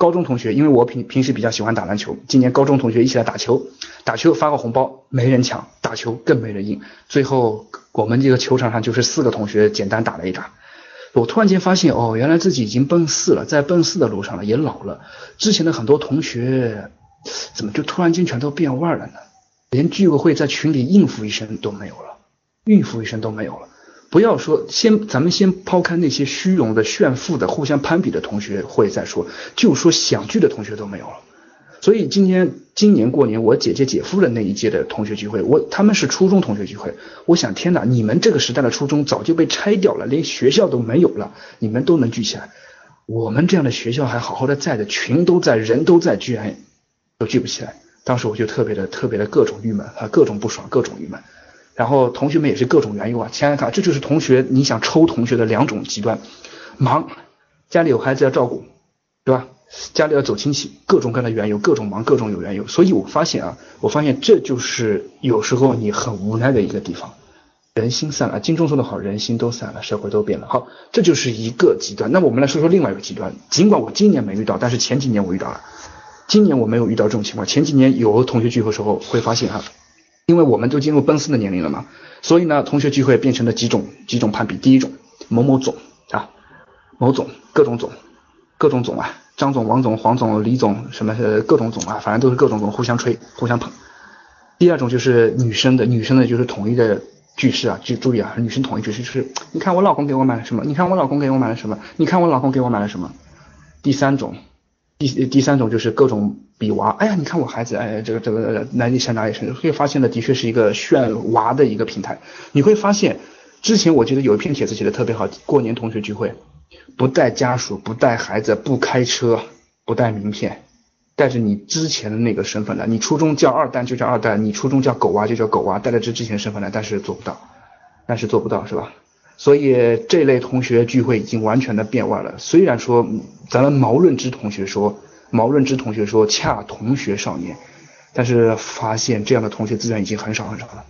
高中同学，因为我平平时比较喜欢打篮球，今年高中同学一起来打球，打球发个红包没人抢，打球更没人应，最后我们这个球场上就是四个同学简单打了一打。我突然间发现，哦，原来自己已经奔四了，在奔四的路上了，也老了。之前的很多同学怎么就突然间全都变味儿了呢？连聚个会在群里应付一声都没有了，应付一声都没有了。不要说先，咱们先抛开那些虚荣的、炫富的、互相攀比的同学会再说，就说想聚的同学都没有了。所以今天今年过年，我姐姐姐夫的那一届的同学聚会，我他们是初中同学聚会。我想，天哪，你们这个时代的初中早就被拆掉了，连学校都没有了，你们都能聚起来，我们这样的学校还好好的在的，群都在，人都在，居然都聚不起来。当时我就特别的、特别的各种郁闷啊，各种不爽，各种郁闷。然后同学们也是各种缘由啊，想想看，这就是同学你想抽同学的两种极端，忙，家里有孩子要照顾，对吧？家里要走亲戚，各种各样的缘由，各种忙，各种有缘由。所以我发现啊，我发现这就是有时候你很无奈的一个地方，人心散了。金钟说的好，人心都散了，社会都变了。好，这就是一个极端。那我们来说说另外一个极端。尽管我今年没遇到，但是前几年我遇到了。今年我没有遇到这种情况，前几年有同学聚会时候会发现哈。因为我们都进入奔四的年龄了嘛，所以呢，同学聚会变成了几种几种攀比。第一种，某某总啊，某总各种总，各种总啊，张总、王总、黄总、李总什么呃各种总啊，反正都是各种总，互相吹，互相捧。第二种就是女生的，女生的就是统一的句式啊，就注意啊，女生统一句式就是，你看我老公给我买了什么？你看我老公给我买了什么？你看我老公给我买了什么？第三种，第第三种就是各种比娃，哎呀，你看我孩子，哎，这个这个哪里生哪里生，会发现的的确是一个炫娃的一个平台。你会发现，之前我记得有一篇帖子写的特别好，过年同学聚会，不带家属，不带孩子，不开车，不带名片。带着你之前的那个身份来，你初中叫二蛋就叫二蛋，你初中叫狗娃就叫狗娃，带着这之前身份来，但是做不到，但是做不到是吧？所以这类同学聚会已经完全的变味了。虽然说咱们毛润之同学说，毛润之同学说恰同学少年，但是发现这样的同学资源已经很少很少了。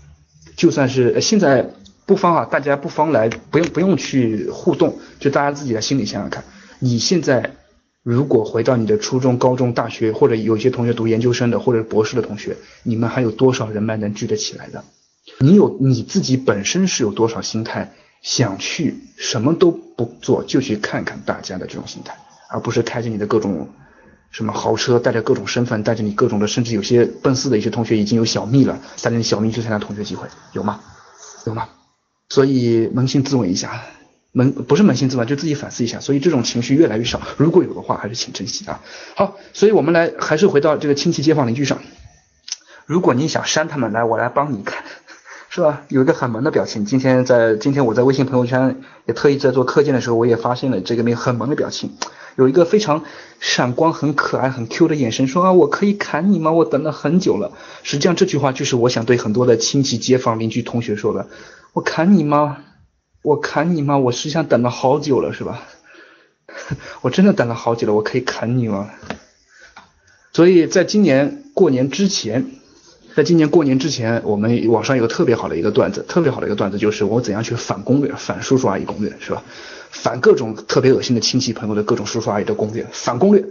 就算是现在不方啊，大家不方来，不用不用去互动，就大家自己在心里想想看，你现在。如果回到你的初中、高中、大学，或者有些同学读研究生的，或者博士的同学，你们还有多少人脉能聚得起来的？你有你自己本身是有多少心态想去什么都不做就去看看大家的这种心态，而不是开着你的各种什么豪车，带着各种身份，带着你各种的，甚至有些奔四的一些同学已经有小蜜了，带着你小蜜去参加同学聚会，有吗？有吗？所以扪心自问一下。扪不是扪心自问，就自己反思一下。所以这种情绪越来越少，如果有的话，还是请珍惜啊。好，所以我们来还是回到这个亲戚街坊邻居上。如果你想删他们，来我来帮你看，是吧？有一个很萌的表情。今天在今天我在微信朋友圈也特意在做课件的时候，我也发现了这个那个很萌的表情，有一个非常闪光、很可爱、很 Q 的眼神，说啊，我可以砍你吗？我等了很久了。实际上这句话就是我想对很多的亲戚街坊邻居同学说的，我砍你吗？我砍你吗？我实际上等了好久了，是吧？我真的等了好久了，我可以砍你吗？所以在今年过年之前，在今年过年之前，我们网上有个特别好的一个段子，特别好的一个段子就是我怎样去反攻略，反叔叔阿姨攻略，是吧？反各种特别恶心的亲戚朋友的各种叔叔阿姨的攻略，反攻略。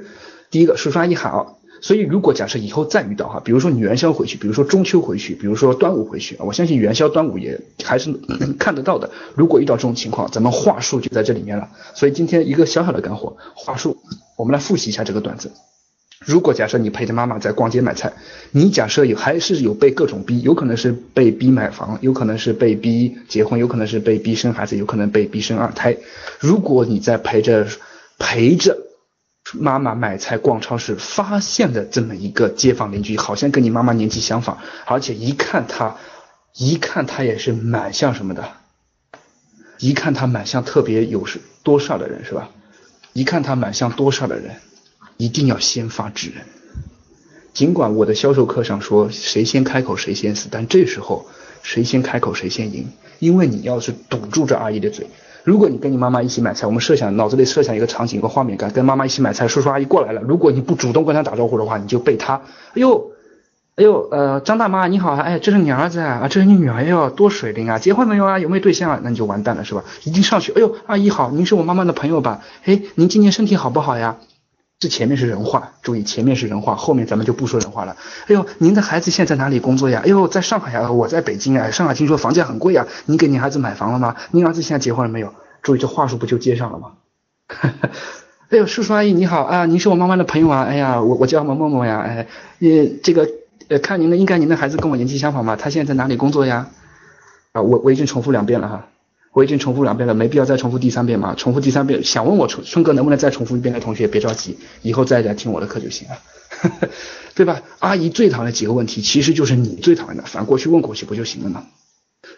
第一个，叔叔阿姨好。所以，如果假设以后再遇到哈，比如说你元宵回去，比如说中秋回去，比如说端午回去，我相信元宵、端午也还是能看得到的。如果遇到这种情况，咱们话术就在这里面了。所以今天一个小小的干货，话术，我们来复习一下这个段子。如果假设你陪着妈妈在逛街买菜，你假设有还是有被各种逼，有可能是被逼买房，有可能是被逼结婚，有可能是被逼生孩子，有可能被逼生二胎。如果你在陪着陪着。妈妈买菜逛超市，发现的这么一个街坊邻居，好像跟你妈妈年纪相仿，而且一看他，一看他也是蛮像什么的，一看他蛮像特别有多少的人是吧？一看他蛮像多少的人，一定要先发制人。尽管我的销售课上说谁先开口谁先死，但这时候谁先开口谁先赢，因为你要是堵住这阿姨的嘴。如果你跟你妈妈一起买菜，我们设想脑子里设想一个场景，一个画面感，跟妈妈一起买菜，叔叔阿姨过来了。如果你不主动跟他打招呼的话，你就被他，哎呦，哎呦，呃，张大妈你好，哎，这是你儿子啊，这是你女儿哟，多水灵啊，结婚没有啊？有没有对象啊？那你就完蛋了，是吧？一定上去，哎呦，阿姨好，您是我妈妈的朋友吧？哎，您今年身体好不好呀？这前面是人话，注意前面是人话，后面咱们就不说人话了。哎呦，您的孩子现在哪里工作呀？哎呦，在上海呀，我在北京啊。上海听说房价很贵啊。您给您孩子买房了吗？您儿子现在结婚了没有？注意这话术不就接上了吗？哎呦，叔叔阿姨你好啊，您是我妈妈的朋友啊。哎呀，我我叫某某某呀。哎，你这个呃，看您的应该您的孩子跟我年纪相仿吧？他现在在哪里工作呀？啊，我我已经重复两遍了哈。我已经重复两遍了，没必要再重复第三遍嘛。重复第三遍，想问我春春哥能不能再重复一遍的同学别着急，以后再来听我的课就行了，对吧？阿姨最讨厌的几个问题，其实就是你最讨厌的，反过去问过去不就行了吗？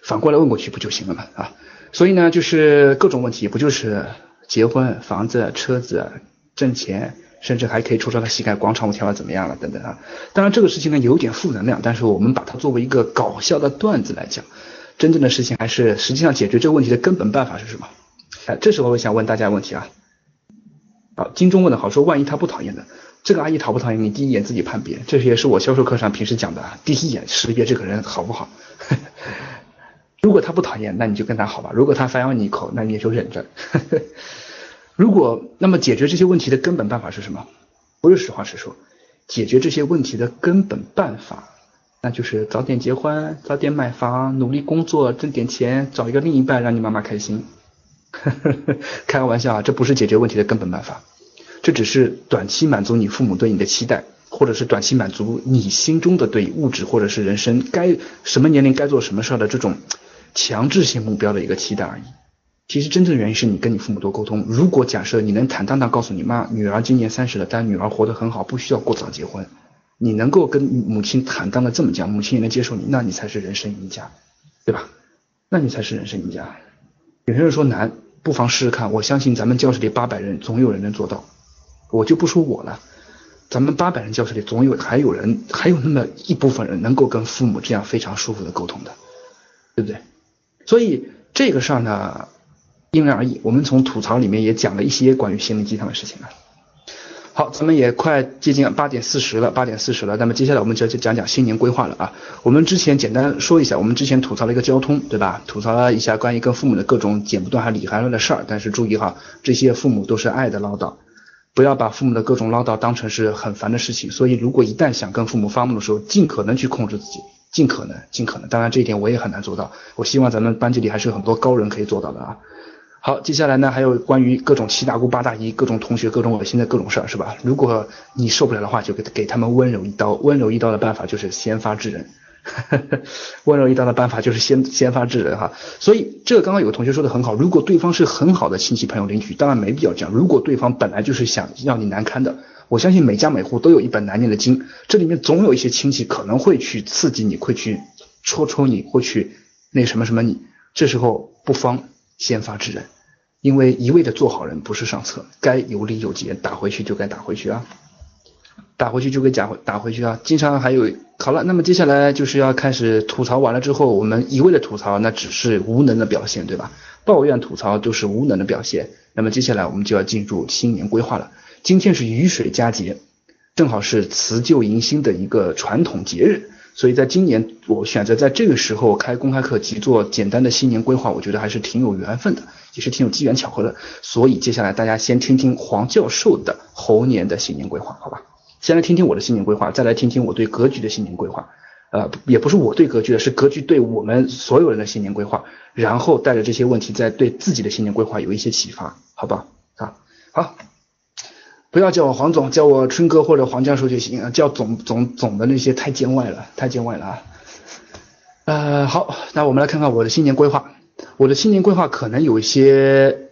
反过来问过去不就行了吗？啊，所以呢，就是各种问题，不就是结婚、房子、车子、挣钱，甚至还可以出招他膝盖广场舞跳的怎么样了等等啊。当然这个事情呢有点负能量，但是我们把它作为一个搞笑的段子来讲。真正的事情还是实际上解决这个问题的根本办法是什么？哎，这时候我想问大家问题啊。好，金钟问的好，说万一他不讨厌的，这个阿姨讨不讨厌？你第一眼自己判别，这也是我销售课上平时讲的，第一眼识别这个人好不好。如果他不讨厌，那你就跟他好吧；如果他反咬你一口，那你也就忍着。如果那么解决这些问题的根本办法是什么？不是实话实说，解决这些问题的根本办法。那就是早点结婚，早点买房，努力工作，挣点钱，找一个另一半，让你妈妈开心。开个玩笑啊，这不是解决问题的根本办法，这只是短期满足你父母对你的期待，或者是短期满足你心中的对物质或者是人生该什么年龄该做什么事儿的这种强制性目标的一个期待而已。其实真正原因是你跟你父母多沟通。如果假设你能坦荡荡告诉你妈，女儿今年三十了，但女儿活得很好，不需要过早结婚，你能够跟母亲坦荡的这么讲，母亲也能接受你，那你才是人生赢家，对吧？那你才是人生赢家。有些人说难，不妨试试看。我相信咱们教室里八百人，总有人能做到。我就不说我了，咱们八百人教室里总有还有人，还有那么一部分人能够跟父母这样非常舒服的沟通的，对不对？所以这个事儿呢，因人而异。我们从吐槽里面也讲了一些关于心灵鸡汤的事情了。好，咱们也快接近八点四十了，八点四十了。那么接下来我们就要讲讲新年规划了啊。我们之前简单说一下，我们之前吐槽了一个交通，对吧？吐槽了一下关于跟父母的各种剪不断还理还乱的事儿。但是注意哈，这些父母都是爱的唠叨，不要把父母的各种唠叨当成是很烦的事情。所以如果一旦想跟父母发怒的时候，尽可能去控制自己，尽可能，尽可能。当然这一点我也很难做到，我希望咱们班级里还是有很多高人可以做到的啊。好，接下来呢，还有关于各种七大姑八大姨、各种同学、各种恶心的各种事儿，是吧？如果你受不了的话，就给给他们温柔一刀。温柔一刀的办法就是先发制人，温柔一刀的办法就是先先发制人哈。所以这个刚刚有个同学说的很好，如果对方是很好的亲戚朋友邻居，当然没必要这样。如果对方本来就是想让你难堪的，我相信每家每户都有一本难念的经，这里面总有一些亲戚可能会去刺激你，会去戳戳你，会去那什么什么你，这时候不妨。先发制人，因为一味的做好人不是上策，该有理有节，打回去就该打回去啊，打回去就该打回打回去啊。经常还有好了，那么接下来就是要开始吐槽完了之后，我们一味的吐槽那只是无能的表现，对吧？抱怨吐槽都是无能的表现。那么接下来我们就要进入新年规划了。今天是雨水佳节，正好是辞旧迎新的一个传统节日。所以在今年，我选择在这个时候开公开课及做简单的新年规划，我觉得还是挺有缘分的，也是挺有机缘巧合的。所以接下来大家先听听黄教授的猴年的新年规划，好吧？先来听听我的新年规划，再来听听我对格局的新年规划。呃，也不是我对格局的，是格局对我们所有人的新年规划。然后带着这些问题，再对自己的新年规划有一些启发，好吧？啊，好。不要叫我黄总，叫我春哥或者黄教授就行啊。叫总总总的那些太见外了，太见外了啊。呃，好，那我们来看看我的新年规划。我的新年规划可能有一些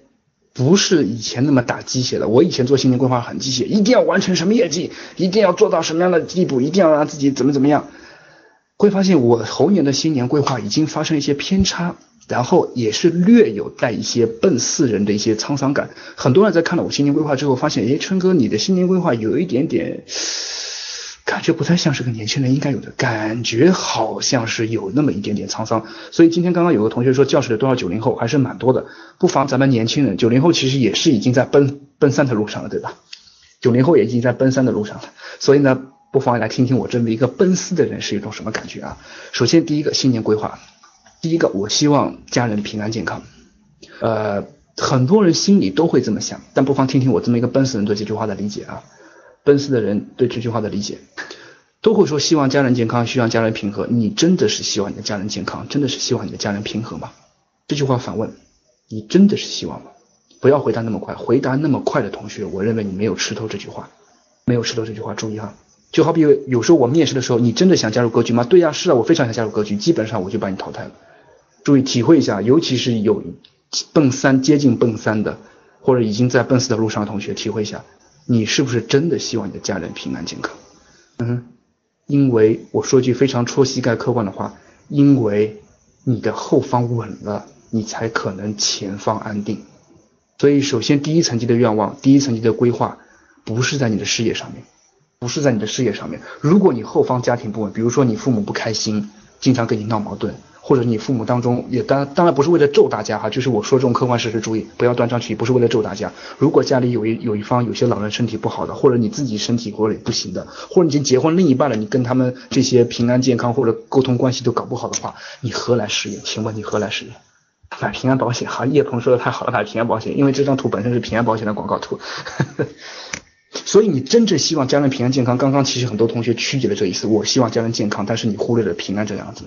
不是以前那么打鸡血的。我以前做新年规划很鸡血，一定要完成什么业绩，一定要做到什么样的地步，一定要让自己怎么怎么样。会发现我猴年的新年规划已经发生一些偏差。然后也是略有带一些奔四人的一些沧桑感。很多人在看了我新年规划之后，发现，哎，春哥，你的新年规划有一点点感觉不太像是个年轻人应该有的感觉，好像是有那么一点点沧桑。所以今天刚刚有个同学说，教室里多少九零后还是蛮多的，不妨咱们年轻人，九零后其实也是已经在奔奔三的路上了，对吧？九零后也已经在奔三的路上了。所以呢，不妨来听听我这么一个奔四的人是一种什么感觉啊？首先第一个新年规划。第一个，我希望家人平安健康。呃，很多人心里都会这么想，但不妨听听我这么一个奔四人对这句话的理解啊。奔四的人对这句话的理解，都会说希望家人健康，希望家人平和。你真的是希望你的家人健康，真的是希望你的家人平和吗？这句话反问，你真的是希望吗？不要回答那么快，回答那么快的同学，我认为你没有吃透这句话，没有吃透这句话。注意哈。就好比有时候我面试的时候，你真的想加入格局吗？对呀，是啊，我非常想加入格局，基本上我就把你淘汰了。注意体会一下，尤其是有奔三接近奔三的，或者已经在奔四的路上的同学，体会一下，你是不是真的希望你的家人平安健康？嗯，因为我说句非常戳膝盖客观的话，因为你的后方稳了，你才可能前方安定。所以，首先第一层级的愿望，第一层级的规划，不是在你的事业上面，不是在你的事业上面。如果你后方家庭不稳，比如说你父母不开心，经常跟你闹矛盾。或者你父母当中也当当然不是为了咒大家哈，就是我说这种客观事实，注意不要断章取义，不是为了咒大家。如果家里有一有一方有些老人身体不好的，或者你自己身体或者不行的，或者已经结婚另一半了，你跟他们这些平安健康或者沟通关系都搞不好的话，你何来事业？请问你何来事业？买平安保险哈，叶鹏说的太好了，买平安保险，因为这张图本身是平安保险的广告图。所以你真正希望家人平安健康，刚刚其实很多同学曲解了这意思，我希望家人健康，但是你忽略了平安这两个字。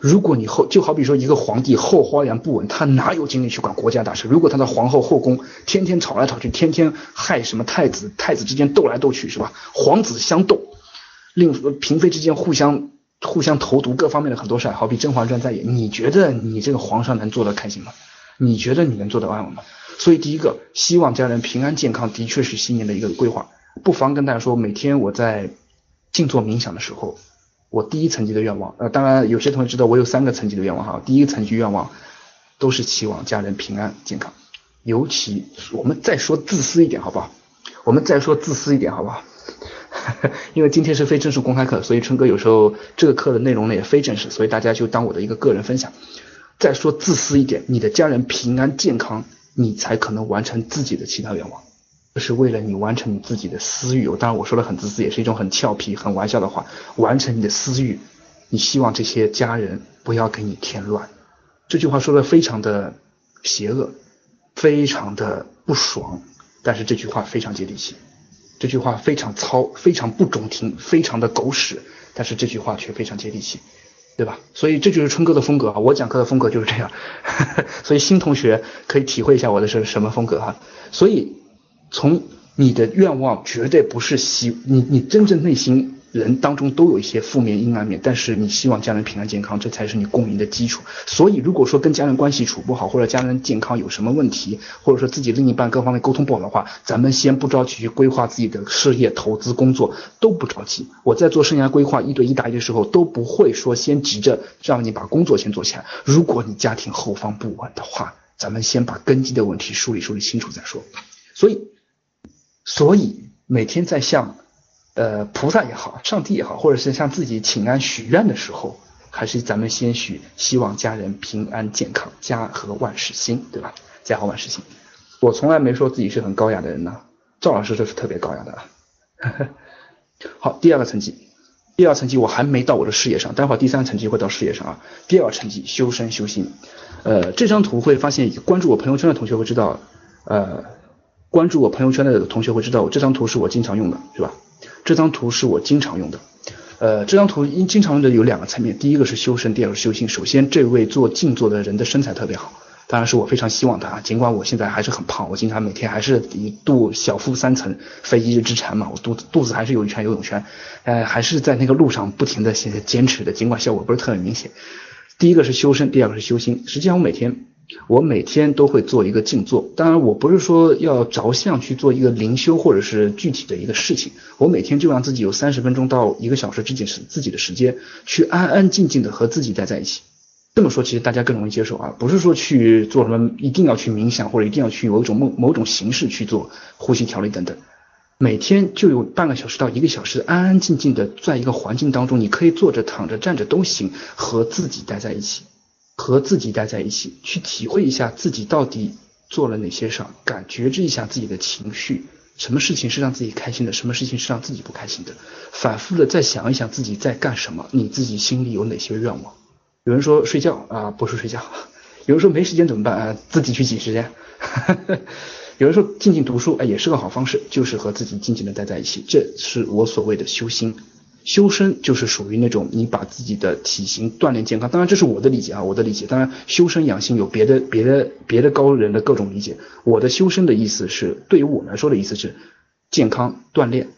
如果你后就好比说一个皇帝后花园不稳，他哪有精力去管国家大事？如果他的皇后后宫天天吵来吵去，天天害什么太子太子之间斗来斗去，是吧？皇子相斗，令嫔妃之间互相互相投毒，各方面的很多事儿，好比《甄嬛传》在演，你觉得你这个皇上能做得开心吗？你觉得你能做得安稳吗？所以第一个，希望家人平安健康，的确是新年的一个规划。不妨跟大家说，每天我在静坐冥想的时候。我第一层级的愿望，呃，当然有些同学知道我有三个层级的愿望哈。第一层级愿望都是期望家人平安健康，尤其我们再说自私一点好不好？我们再说自私一点好不好？因为今天是非正式公开课，所以春哥有时候这个课的内容呢也非正式，所以大家就当我的一个个人分享。再说自私一点，你的家人平安健康，你才可能完成自己的其他愿望。这是为了你完成你自己的私欲，当然我说的很自私，也是一种很俏皮、很玩笑的话。完成你的私欲，你希望这些家人不要给你添乱。这句话说的非常的邪恶，非常的不爽，但是这句话非常接地气。这句话非常糙，非常不中听，非常的狗屎，但是这句话却非常接地气，对吧？所以这就是春哥的风格啊，我讲课的风格就是这样。所以新同学可以体会一下我的是什么风格哈。所以。从你的愿望绝对不是希你，你真正内心人当中都有一些负面阴暗面，但是你希望家人平安健康，这才是你共赢的基础。所以如果说跟家人关系处不好，或者家人健康有什么问题，或者说自己另一半各方面沟通不好的话，咱们先不着急去规划自己的事业、投资、工作，都不着急。我在做生涯规划一对一答疑的时候，都不会说先急着让你把工作先做起来。如果你家庭后方不稳的话，咱们先把根基的问题梳理梳理清楚再说。所以。所以每天在向，呃菩萨也好，上帝也好，或者是向自己请安许愿的时候，还是咱们先许希望家人平安健康，家和万事兴，对吧？家和万事兴。我从来没说自己是很高雅的人呢，赵老师就是特别高雅的啊。好，第二个层级，第二层级我还没到我的事业上，待会儿第三层级会到事业上啊。第二层级修身修心，呃，这张图会发现，关注我朋友圈的同学会知道，呃。关注我朋友圈的同学会知道，我这张图是我经常用的，是吧？这张图是我经常用的。呃，这张图因经常用的有两个层面，第一个是修身，第二个是修心。首先，这位做静坐的人的身材特别好，当然是我非常希望他。尽管我现在还是很胖，我经常每天还是一肚小腹三层，非一日之馋嘛，我肚子肚子还是有一圈游泳圈，呃，还是在那个路上不停的坚持的，尽管效果不是特别明显。第一个是修身，第二个是修心。实际上我每天。我每天都会做一个静坐，当然我不是说要着相去做一个灵修或者是具体的一个事情，我每天就让自己有三十分钟到一个小时之间是自己的时间，去安安静静的和自己待在一起。这么说其实大家更容易接受啊，不是说去做什么一定要去冥想或者一定要去某种某某种形式去做呼吸调理等等，每天就有半个小时到一个小时安安静静的在一个环境当中，你可以坐着躺着站着都行，和自己待在一起。和自己待在一起，去体会一下自己到底做了哪些事儿，感觉知一下自己的情绪，什么事情是让自己开心的，什么事情是让自己不开心的，反复的再想一想自己在干什么，你自己心里有哪些愿望？有人说睡觉啊，不是睡觉；有人说没时间怎么办啊，自己去挤时间；有人说静静读书，哎，也是个好方式，就是和自己静静的待在一起，这是我所谓的修心。修身就是属于那种你把自己的体型锻炼健康，当然这是我的理解啊，我的理解。当然修身养性有别的别的别的高人的各种理解。我的修身的意思是，对于我来说的意思是健康锻炼，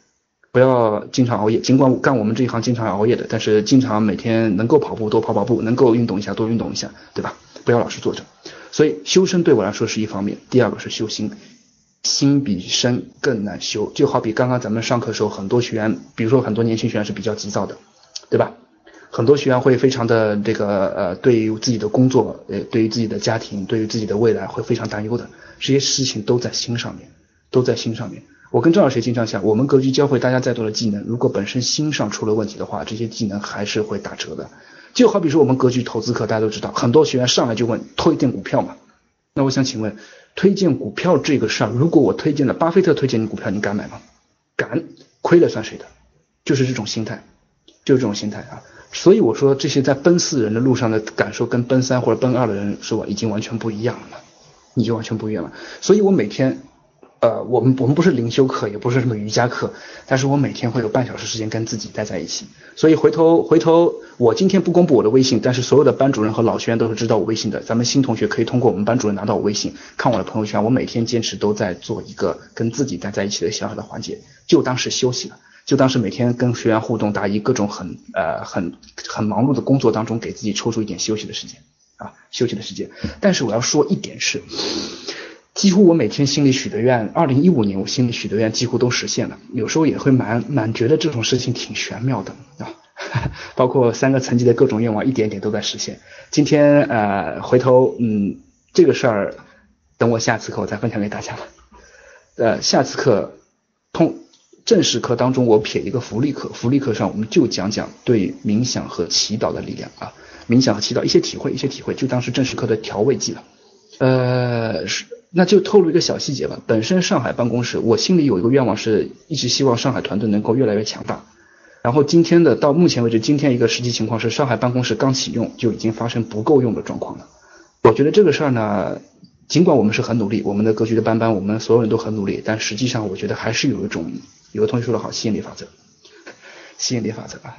不要经常熬夜。尽管干我们这一行经常熬夜的，但是经常每天能够跑步多跑跑步，能够运动一下多运动一下，对吧？不要老是坐着。所以修身对我来说是一方面，第二个是修心。心比身更难修，就好比刚刚咱们上课的时候，很多学员，比如说很多年轻学员是比较急躁的，对吧？很多学员会非常的这个呃，对于自己的工作，呃，对于自己的家庭，对于自己的未来会非常担忧的，这些事情都在心上面，都在心上面。我跟郑老师经常讲，我们格局教会大家再多的技能，如果本身心上出了问题的话，这些技能还是会打折的。就好比说我们格局投资课，大家都知道，很多学员上来就问推荐股票嘛，那我想请问。推荐股票这个事儿，如果我推荐了巴菲特推荐你股票，你敢买吗？敢，亏了算谁的？就是这种心态，就是这种心态啊。所以我说这些在奔四人的路上的感受，跟奔三或者奔二的人是吧，已经完全不一样了，你就完全不一样了。所以我每天呃，我们我们不是灵修课，也不是什么瑜伽课，但是我每天会有半小时时间跟自己待在一起。所以回头回头，我今天不公布我的微信，但是所有的班主任和老学员都是知道我微信的。咱们新同学可以通过我们班主任拿到我微信，看我的朋友圈。我每天坚持都在做一个跟自己待在一起的小小的环节，就当是休息了，就当是每天跟学员互动、答疑各种很呃很很忙碌的工作当中，给自己抽出一点休息的时间啊，休息的时间。但是我要说一点是。几乎我每天心里许的愿，二零一五年我心里许的愿几乎都实现了。有时候也会蛮蛮觉得这种事情挺玄妙的啊，包括三个层级的各种愿望，一点点都在实现。今天呃，回头嗯，这个事儿等我下次课我再分享给大家吧。呃，下次课通正式课当中我撇一个福利课，福利课上我们就讲讲对冥想和祈祷的力量啊，冥想和祈祷一些体会，一些体会就当是正式课的调味剂了。呃是。那就透露一个小细节吧。本身上海办公室，我心里有一个愿望，是一直希望上海团队能够越来越强大。然后今天的到目前为止，今天一个实际情况是，上海办公室刚启用就已经发生不够用的状况了。我觉得这个事儿呢，尽管我们是很努力，我们的格局的班班，我们所有人都很努力，但实际上我觉得还是有一种，有个同学说的好，吸引力法则，吸引力法则啊。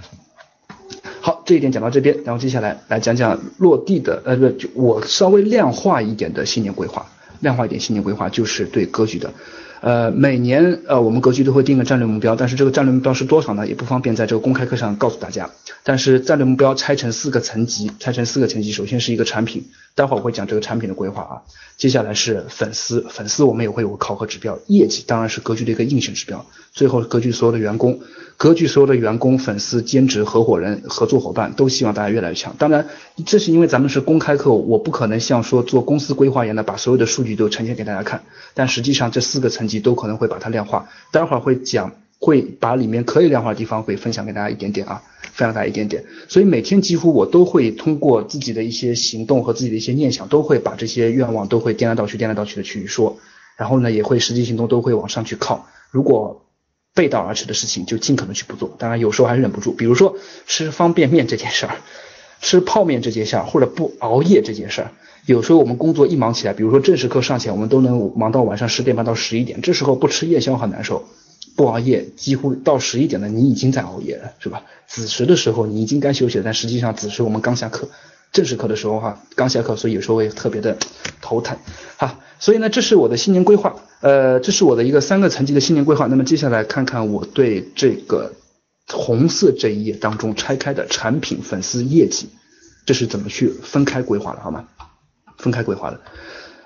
好，这一点讲到这边，然后接下来来讲讲落地的，呃，不，就我稍微量化一点的新年规划。量化一点新年规划，就是对格局的，呃，每年呃我们格局都会定个战略目标，但是这个战略目标是多少呢？也不方便在这个公开课上告诉大家。但是战略目标拆成四个层级，拆成四个层级，首先是一个产品，待会儿我会讲这个产品的规划啊。接下来是粉丝，粉丝我们也会有个考核指标，业绩当然是格局的一个硬性指标。最后格局所有的员工，格局所有的员工、粉丝、兼职合伙人、合作伙伴都希望大家越来越强。当然，这是因为咱们是公开课，我不可能像说做公司规划一样的把所有的数据都呈现给大家看。但实际上这四个层级都可能会把它量化，待会儿会讲，会把里面可以量化的地方会分享给大家一点点啊。非常大一点点，所以每天几乎我都会通过自己的一些行动和自己的一些念想，都会把这些愿望都会颠来倒去、颠来倒去的去说，然后呢，也会实际行动都会往上去靠。如果背道而驰的事情，就尽可能去不做。当然有时候还是忍不住，比如说吃方便面这件事儿，吃泡面这件事儿，或者不熬夜这件事儿。有时候我们工作一忙起来，比如说正式课上起来，我们都能忙到晚上十点半到十一点，这时候不吃夜宵很难受。不熬夜，几乎到十一点了，你已经在熬夜了，是吧？子时的时候你已经该休息了，但实际上子时我们刚下课，正式课的时候哈，刚下课，所以有时候会特别的头疼，哈。所以呢，这是我的新年规划，呃，这是我的一个三个层级的新年规划。那么接下来看看我对这个红色这一页当中拆开的产品、粉丝、业绩，这是怎么去分开规划的，好吗？分开规划的。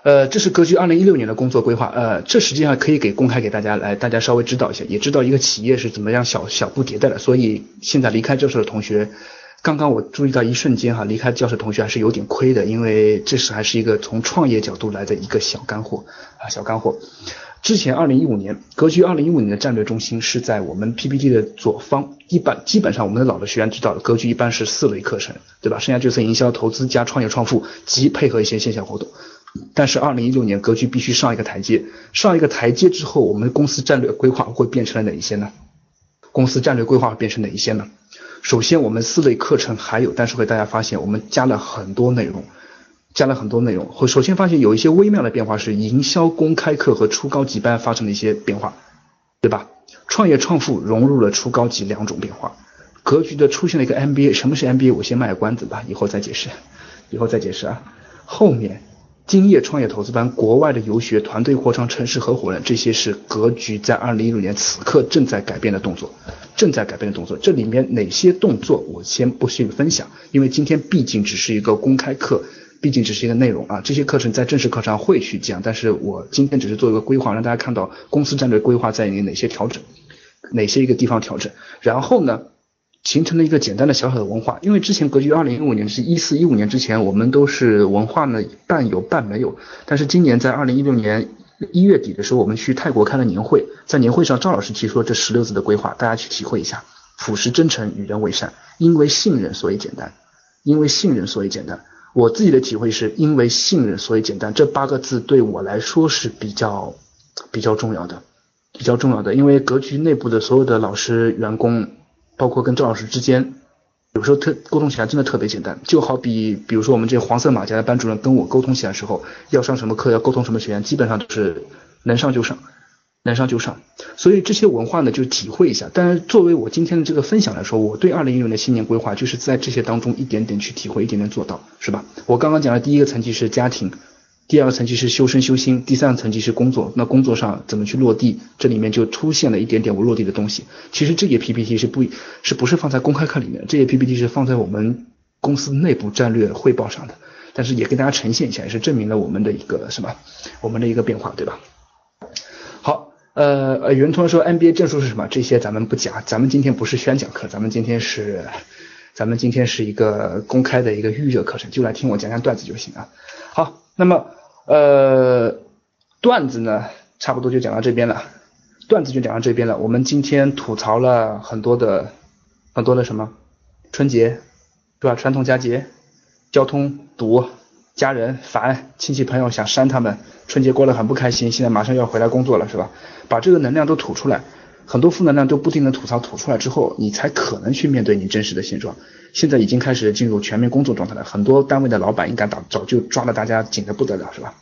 呃，这是格局二零一六年的工作规划，呃，这实际上可以给公开给大家来，大家稍微知道一下，也知道一个企业是怎么样小小步迭代的。所以现在离开教室的同学，刚刚我注意到一瞬间哈，离开教室同学还是有点亏的，因为这是还是一个从创业角度来的一个小干货啊，小干货。之前二零一五年，格局二零一五年的战略中心是在我们 PPT 的左方，一般基本上我们的老的学员知道的，格局一般是四类课程，对吧？剩下就是营销、投资加创业创富及配合一些线下活动。但是二零一六年格局必须上一个台阶，上一个台阶之后，我们公司战略规划会变成了哪一些呢？公司战略规划变成哪一些呢？首先，我们四类课程还有，但是会大家发现我们加了很多内容，加了很多内容。会首先发现有一些微妙的变化是营销公开课和初高级班发生了一些变化，对吧？创业创富融入了初高级两种变化，格局的出现了一个 MBA，什么是 MBA？我先卖个关子吧，以后再解释，以后再解释啊，后面。金业创业投资班、国外的游学、团队扩张、城市合伙人，这些是格局在二零一六年此刻正在改变的动作，正在改变的动作。这里面哪些动作我先不去分享，因为今天毕竟只是一个公开课，毕竟只是一个内容啊。这些课程在正式课上会去讲，但是我今天只是做一个规划，让大家看到公司战略规划在哪些调整，哪些一个地方调整，然后呢？形成了一个简单的小小的文化，因为之前格局二零一五年是一四一五年之前，我们都是文化呢半有半没有。但是今年在二零一六年一月底的时候，我们去泰国开了年会，在年会上赵老师提出了这十六字的规划，大家去体会一下：朴实真诚，与人为善，因为信任所以简单，因为信任所以简单。我自己的体会是因为信任所以简单，这八个字对我来说是比较比较重要的，比较重要的，因为格局内部的所有的老师员工。包括跟赵老师之间，有时候特沟通起来真的特别简单，就好比比如说我们这黄色马甲的班主任跟我沟通起来的时候，要上什么课，要沟通什么学员，基本上都是能上就上，能上就上。所以这些文化呢，就体会一下。但是作为我今天的这个分享来说，我对二零一六年新年规划，就是在这些当中一点点去体会，一点点做到，是吧？我刚刚讲的第一个层级是家庭。第二个层级是修身修心，第三个层级是工作。那工作上怎么去落地？这里面就出现了一点点我落地的东西。其实这页 PPT 是不，是不是放在公开课里面？这页 PPT 是放在我们公司内部战略汇报上的。但是也给大家呈现一下，也是证明了我们的一个什么？我们的一个变化，对吧？好，呃呃，有人突然说 MBA 证书是什么？这些咱们不讲，咱们今天不是宣讲课，咱们今天是，咱们今天是一个公开的一个预热课程，就来听我讲讲段子就行啊。好，那么。呃，段子呢，差不多就讲到这边了。段子就讲到这边了。我们今天吐槽了很多的，很多的什么？春节，对吧？传统佳节，交通堵，家人烦，亲戚朋友想删他们，春节过得很不开心，现在马上要回来工作了，是吧？把这个能量都吐出来，很多负能量都不停的吐槽吐出来之后，你才可能去面对你真实的现状。现在已经开始进入全面工作状态了，很多单位的老板应该早早就抓了大家紧的不得了，是吧？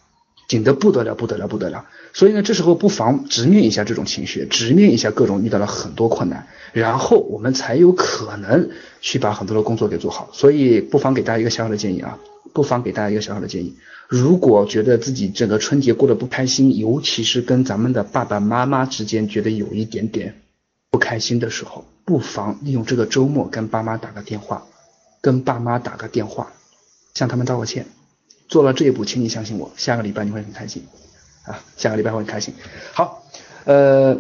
紧的不得了，不得了，不得了。所以呢，这时候不妨直面一下这种情绪，直面一下各种遇到了很多困难，然后我们才有可能去把很多的工作给做好。所以不妨给大家一个小小的建议啊，不妨给大家一个小小的建议。如果觉得自己整个春节过得不开心，尤其是跟咱们的爸爸妈妈之间觉得有一点点不开心的时候。不妨利用这个周末跟爸妈打个电话，跟爸妈打个电话，向他们道个歉。做了这一步，请你相信我，下个礼拜你会很开心啊！下个礼拜会很开心。好，呃，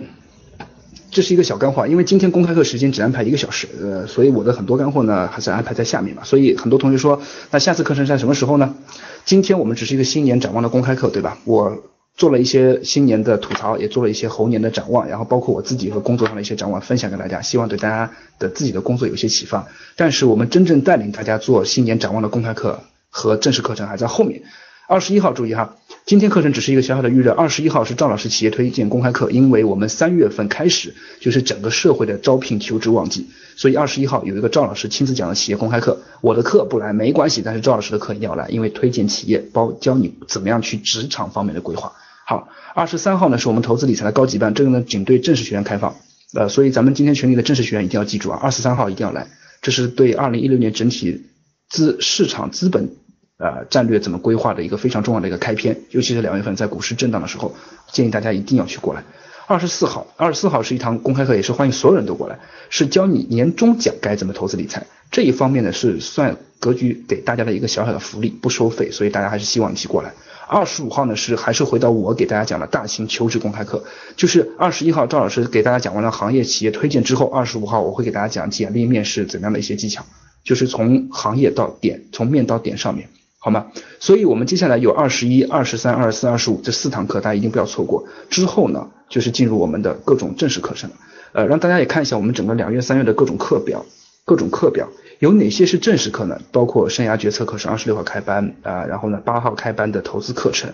这是一个小干货，因为今天公开课时间只安排一个小时，呃，所以我的很多干货呢还是安排在下面嘛。所以很多同学说，那下次课程在什么时候呢？今天我们只是一个新年展望的公开课，对吧？我。做了一些新年的吐槽，也做了一些猴年的展望，然后包括我自己和工作上的一些展望分享给大家，希望对大家的自己的工作有些启发。但是我们真正带领大家做新年展望的公开课和正式课程还在后面。二十一号注意哈，今天课程只是一个小小的预热。二十一号是赵老师企业推荐公开课，因为我们三月份开始就是整个社会的招聘求职旺季，所以二十一号有一个赵老师亲自讲的企业公开课。我的课不来没关系，但是赵老师的课一定要来，因为推荐企业包教你怎么样去职场方面的规划。好，二十三号呢是我们投资理财的高级班，这个呢仅对正式学员开放，呃，所以咱们今天群里的正式学员一定要记住啊，二十三号一定要来，这是对二零一六年整体资市场资本呃战略怎么规划的一个非常重要的一个开篇，尤其是两月份在股市震荡的时候，建议大家一定要去过来。二十四号，二十四号是一堂公开课，也是欢迎所有人都过来，是教你年终奖该怎么投资理财这一方面呢，是算格局给大家的一个小小的福利，不收费，所以大家还是希望一起过来。二十五号呢是还是回到我给大家讲的大型求职公开课，就是二十一号赵老师给大家讲完了行业企业推荐之后，二十五号我会给大家讲简历面试怎样的一些技巧，就是从行业到点，从面到点上面，好吗？所以我们接下来有二十一、二十三、二十四、二十五这四堂课，大家一定不要错过。之后呢，就是进入我们的各种正式课程，呃，让大家也看一下我们整个两月、三月的各种课表，各种课表。有哪些是正式课呢？包括生涯决策课是二十六号开班啊，然后呢八号开班的投资课程，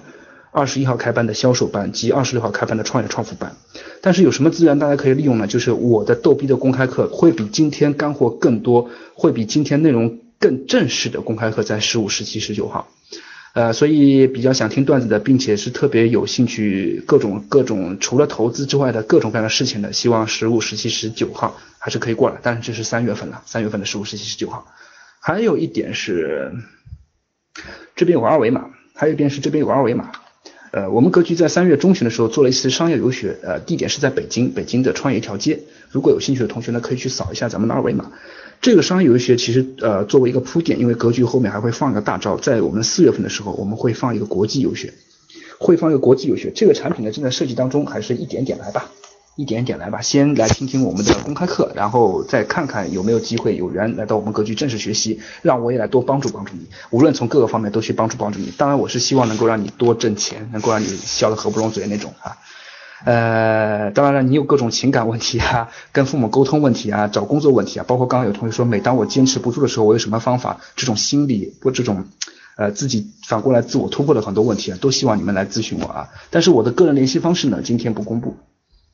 二十一号开班的销售班及二十六号开班的创业创富班。但是有什么资源大家可以利用呢？就是我的逗逼的公开课会比今天干货更多，会比今天内容更正式的公开课在十五、十七、十九号。呃，所以比较想听段子的，并且是特别有兴趣各种各种除了投资之外的各种各样的事情的，希望十五、十七、十九号还是可以过来。但是这是三月份了，三月份的十五、十七、十九号。还有一点是，这边有个二维码，还有一边是这边有个二维码。呃，我们格局在三月中旬的时候做了一次商业游学，呃，地点是在北京，北京的创业一条街。如果有兴趣的同学呢，可以去扫一下咱们的二维码。这个商业游学其实呃作为一个铺垫，因为格局后面还会放一个大招，在我们四月份的时候，我们会放一个国际游学，会放一个国际游学。这个产品呢正在设计当中，还是一点点来吧，一点点来吧。先来听听我们的公开课，然后再看看有没有机会有缘来到我们格局正式学习，让我也来多帮助帮助你，无论从各个方面都去帮助帮助你。当然我是希望能够让你多挣钱，能够让你笑得合不拢嘴那种啊。呃，当然了，你有各种情感问题啊，跟父母沟通问题啊，找工作问题啊，包括刚刚有同学说，每当我坚持不住的时候，我有什么方法？这种心理不这种，呃，自己反过来自我突破的很多问题啊，都希望你们来咨询我啊。但是我的个人联系方式呢，今天不公布。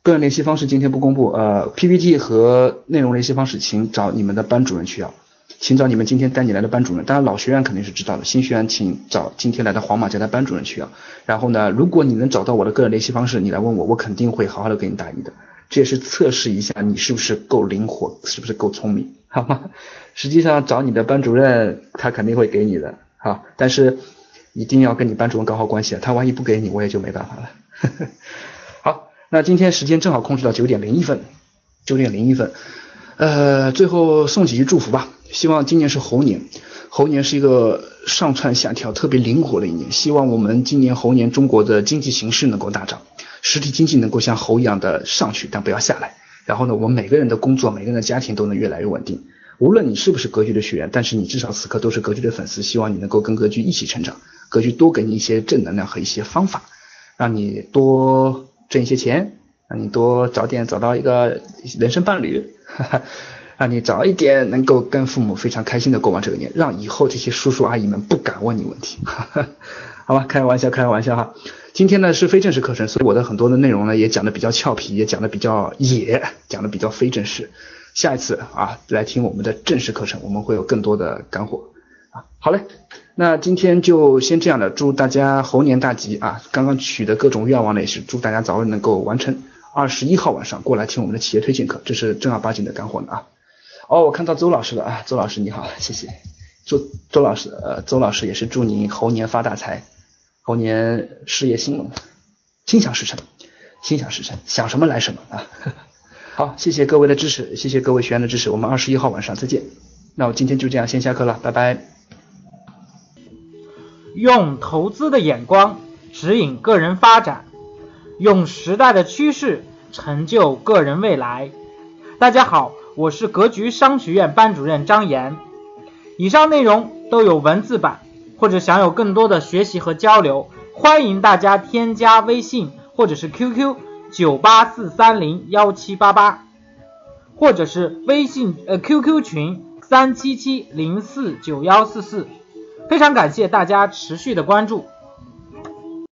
个人联系方式今天不公布，呃，PPT 和内容联系方式，请找你们的班主任去要。请找你们今天带你来的班主任。当然老学员肯定是知道的，新学员请找今天来的黄马家的班主任去啊。然后呢，如果你能找到我的个人联系方式，你来问我，我肯定会好好的给你答疑的。这也是测试一下你是不是够灵活，是不是够聪明，好吗？实际上找你的班主任，他肯定会给你的，好，但是一定要跟你班主任搞好关系啊，他万一不给你，我也就没办法了。好，那今天时间正好控制到九点零一分，九点零一分，呃，最后送几句祝福吧，希望今年是猴年，猴年是一个上蹿下跳、特别灵活的一年，希望我们今年猴年中国的经济形势能够大涨。实体经济能够像猴一样的上去，但不要下来。然后呢，我们每个人的工作、每个人的家庭都能越来越稳定。无论你是不是格局的学员，但是你至少此刻都是格局的粉丝。希望你能够跟格局一起成长，格局多给你一些正能量和一些方法，让你多挣一些钱，让你多早点找到一个人生伴侣，哈哈让你早一点能够跟父母非常开心的过完这个年，让以后这些叔叔阿姨们不敢问你问题。好吧，开个玩笑，开个玩笑哈。今天呢是非正式课程，所以我的很多的内容呢也讲的比较俏皮，也讲的比较野，讲的比较非正式。下一次啊来听我们的正式课程，我们会有更多的干货啊。好嘞，那今天就先这样的，祝大家猴年大吉啊！刚刚许的各种愿望呢也是祝大家早日能够完成。二十一号晚上过来听我们的企业推荐课，这是正儿八经的干货呢啊。哦，我看到周老师了啊，周老师你好，谢谢。祝周老师呃，周老师也是祝您猴年发大财。猴年事业兴隆，心想事成，心想事成，想什么来什么啊！好，谢谢各位的支持，谢谢各位学员的支持，我们二十一号晚上再见。那我今天就这样先下课了，拜拜。用投资的眼光指引个人发展，用时代的趋势成就个人未来。大家好，我是格局商学院班主任张岩。以上内容都有文字版。或者想有更多的学习和交流，欢迎大家添加微信或者是 QQ 九八四三零幺七八八，或者是微信呃 QQ 群三七七零四九幺四四。非常感谢大家持续的关注。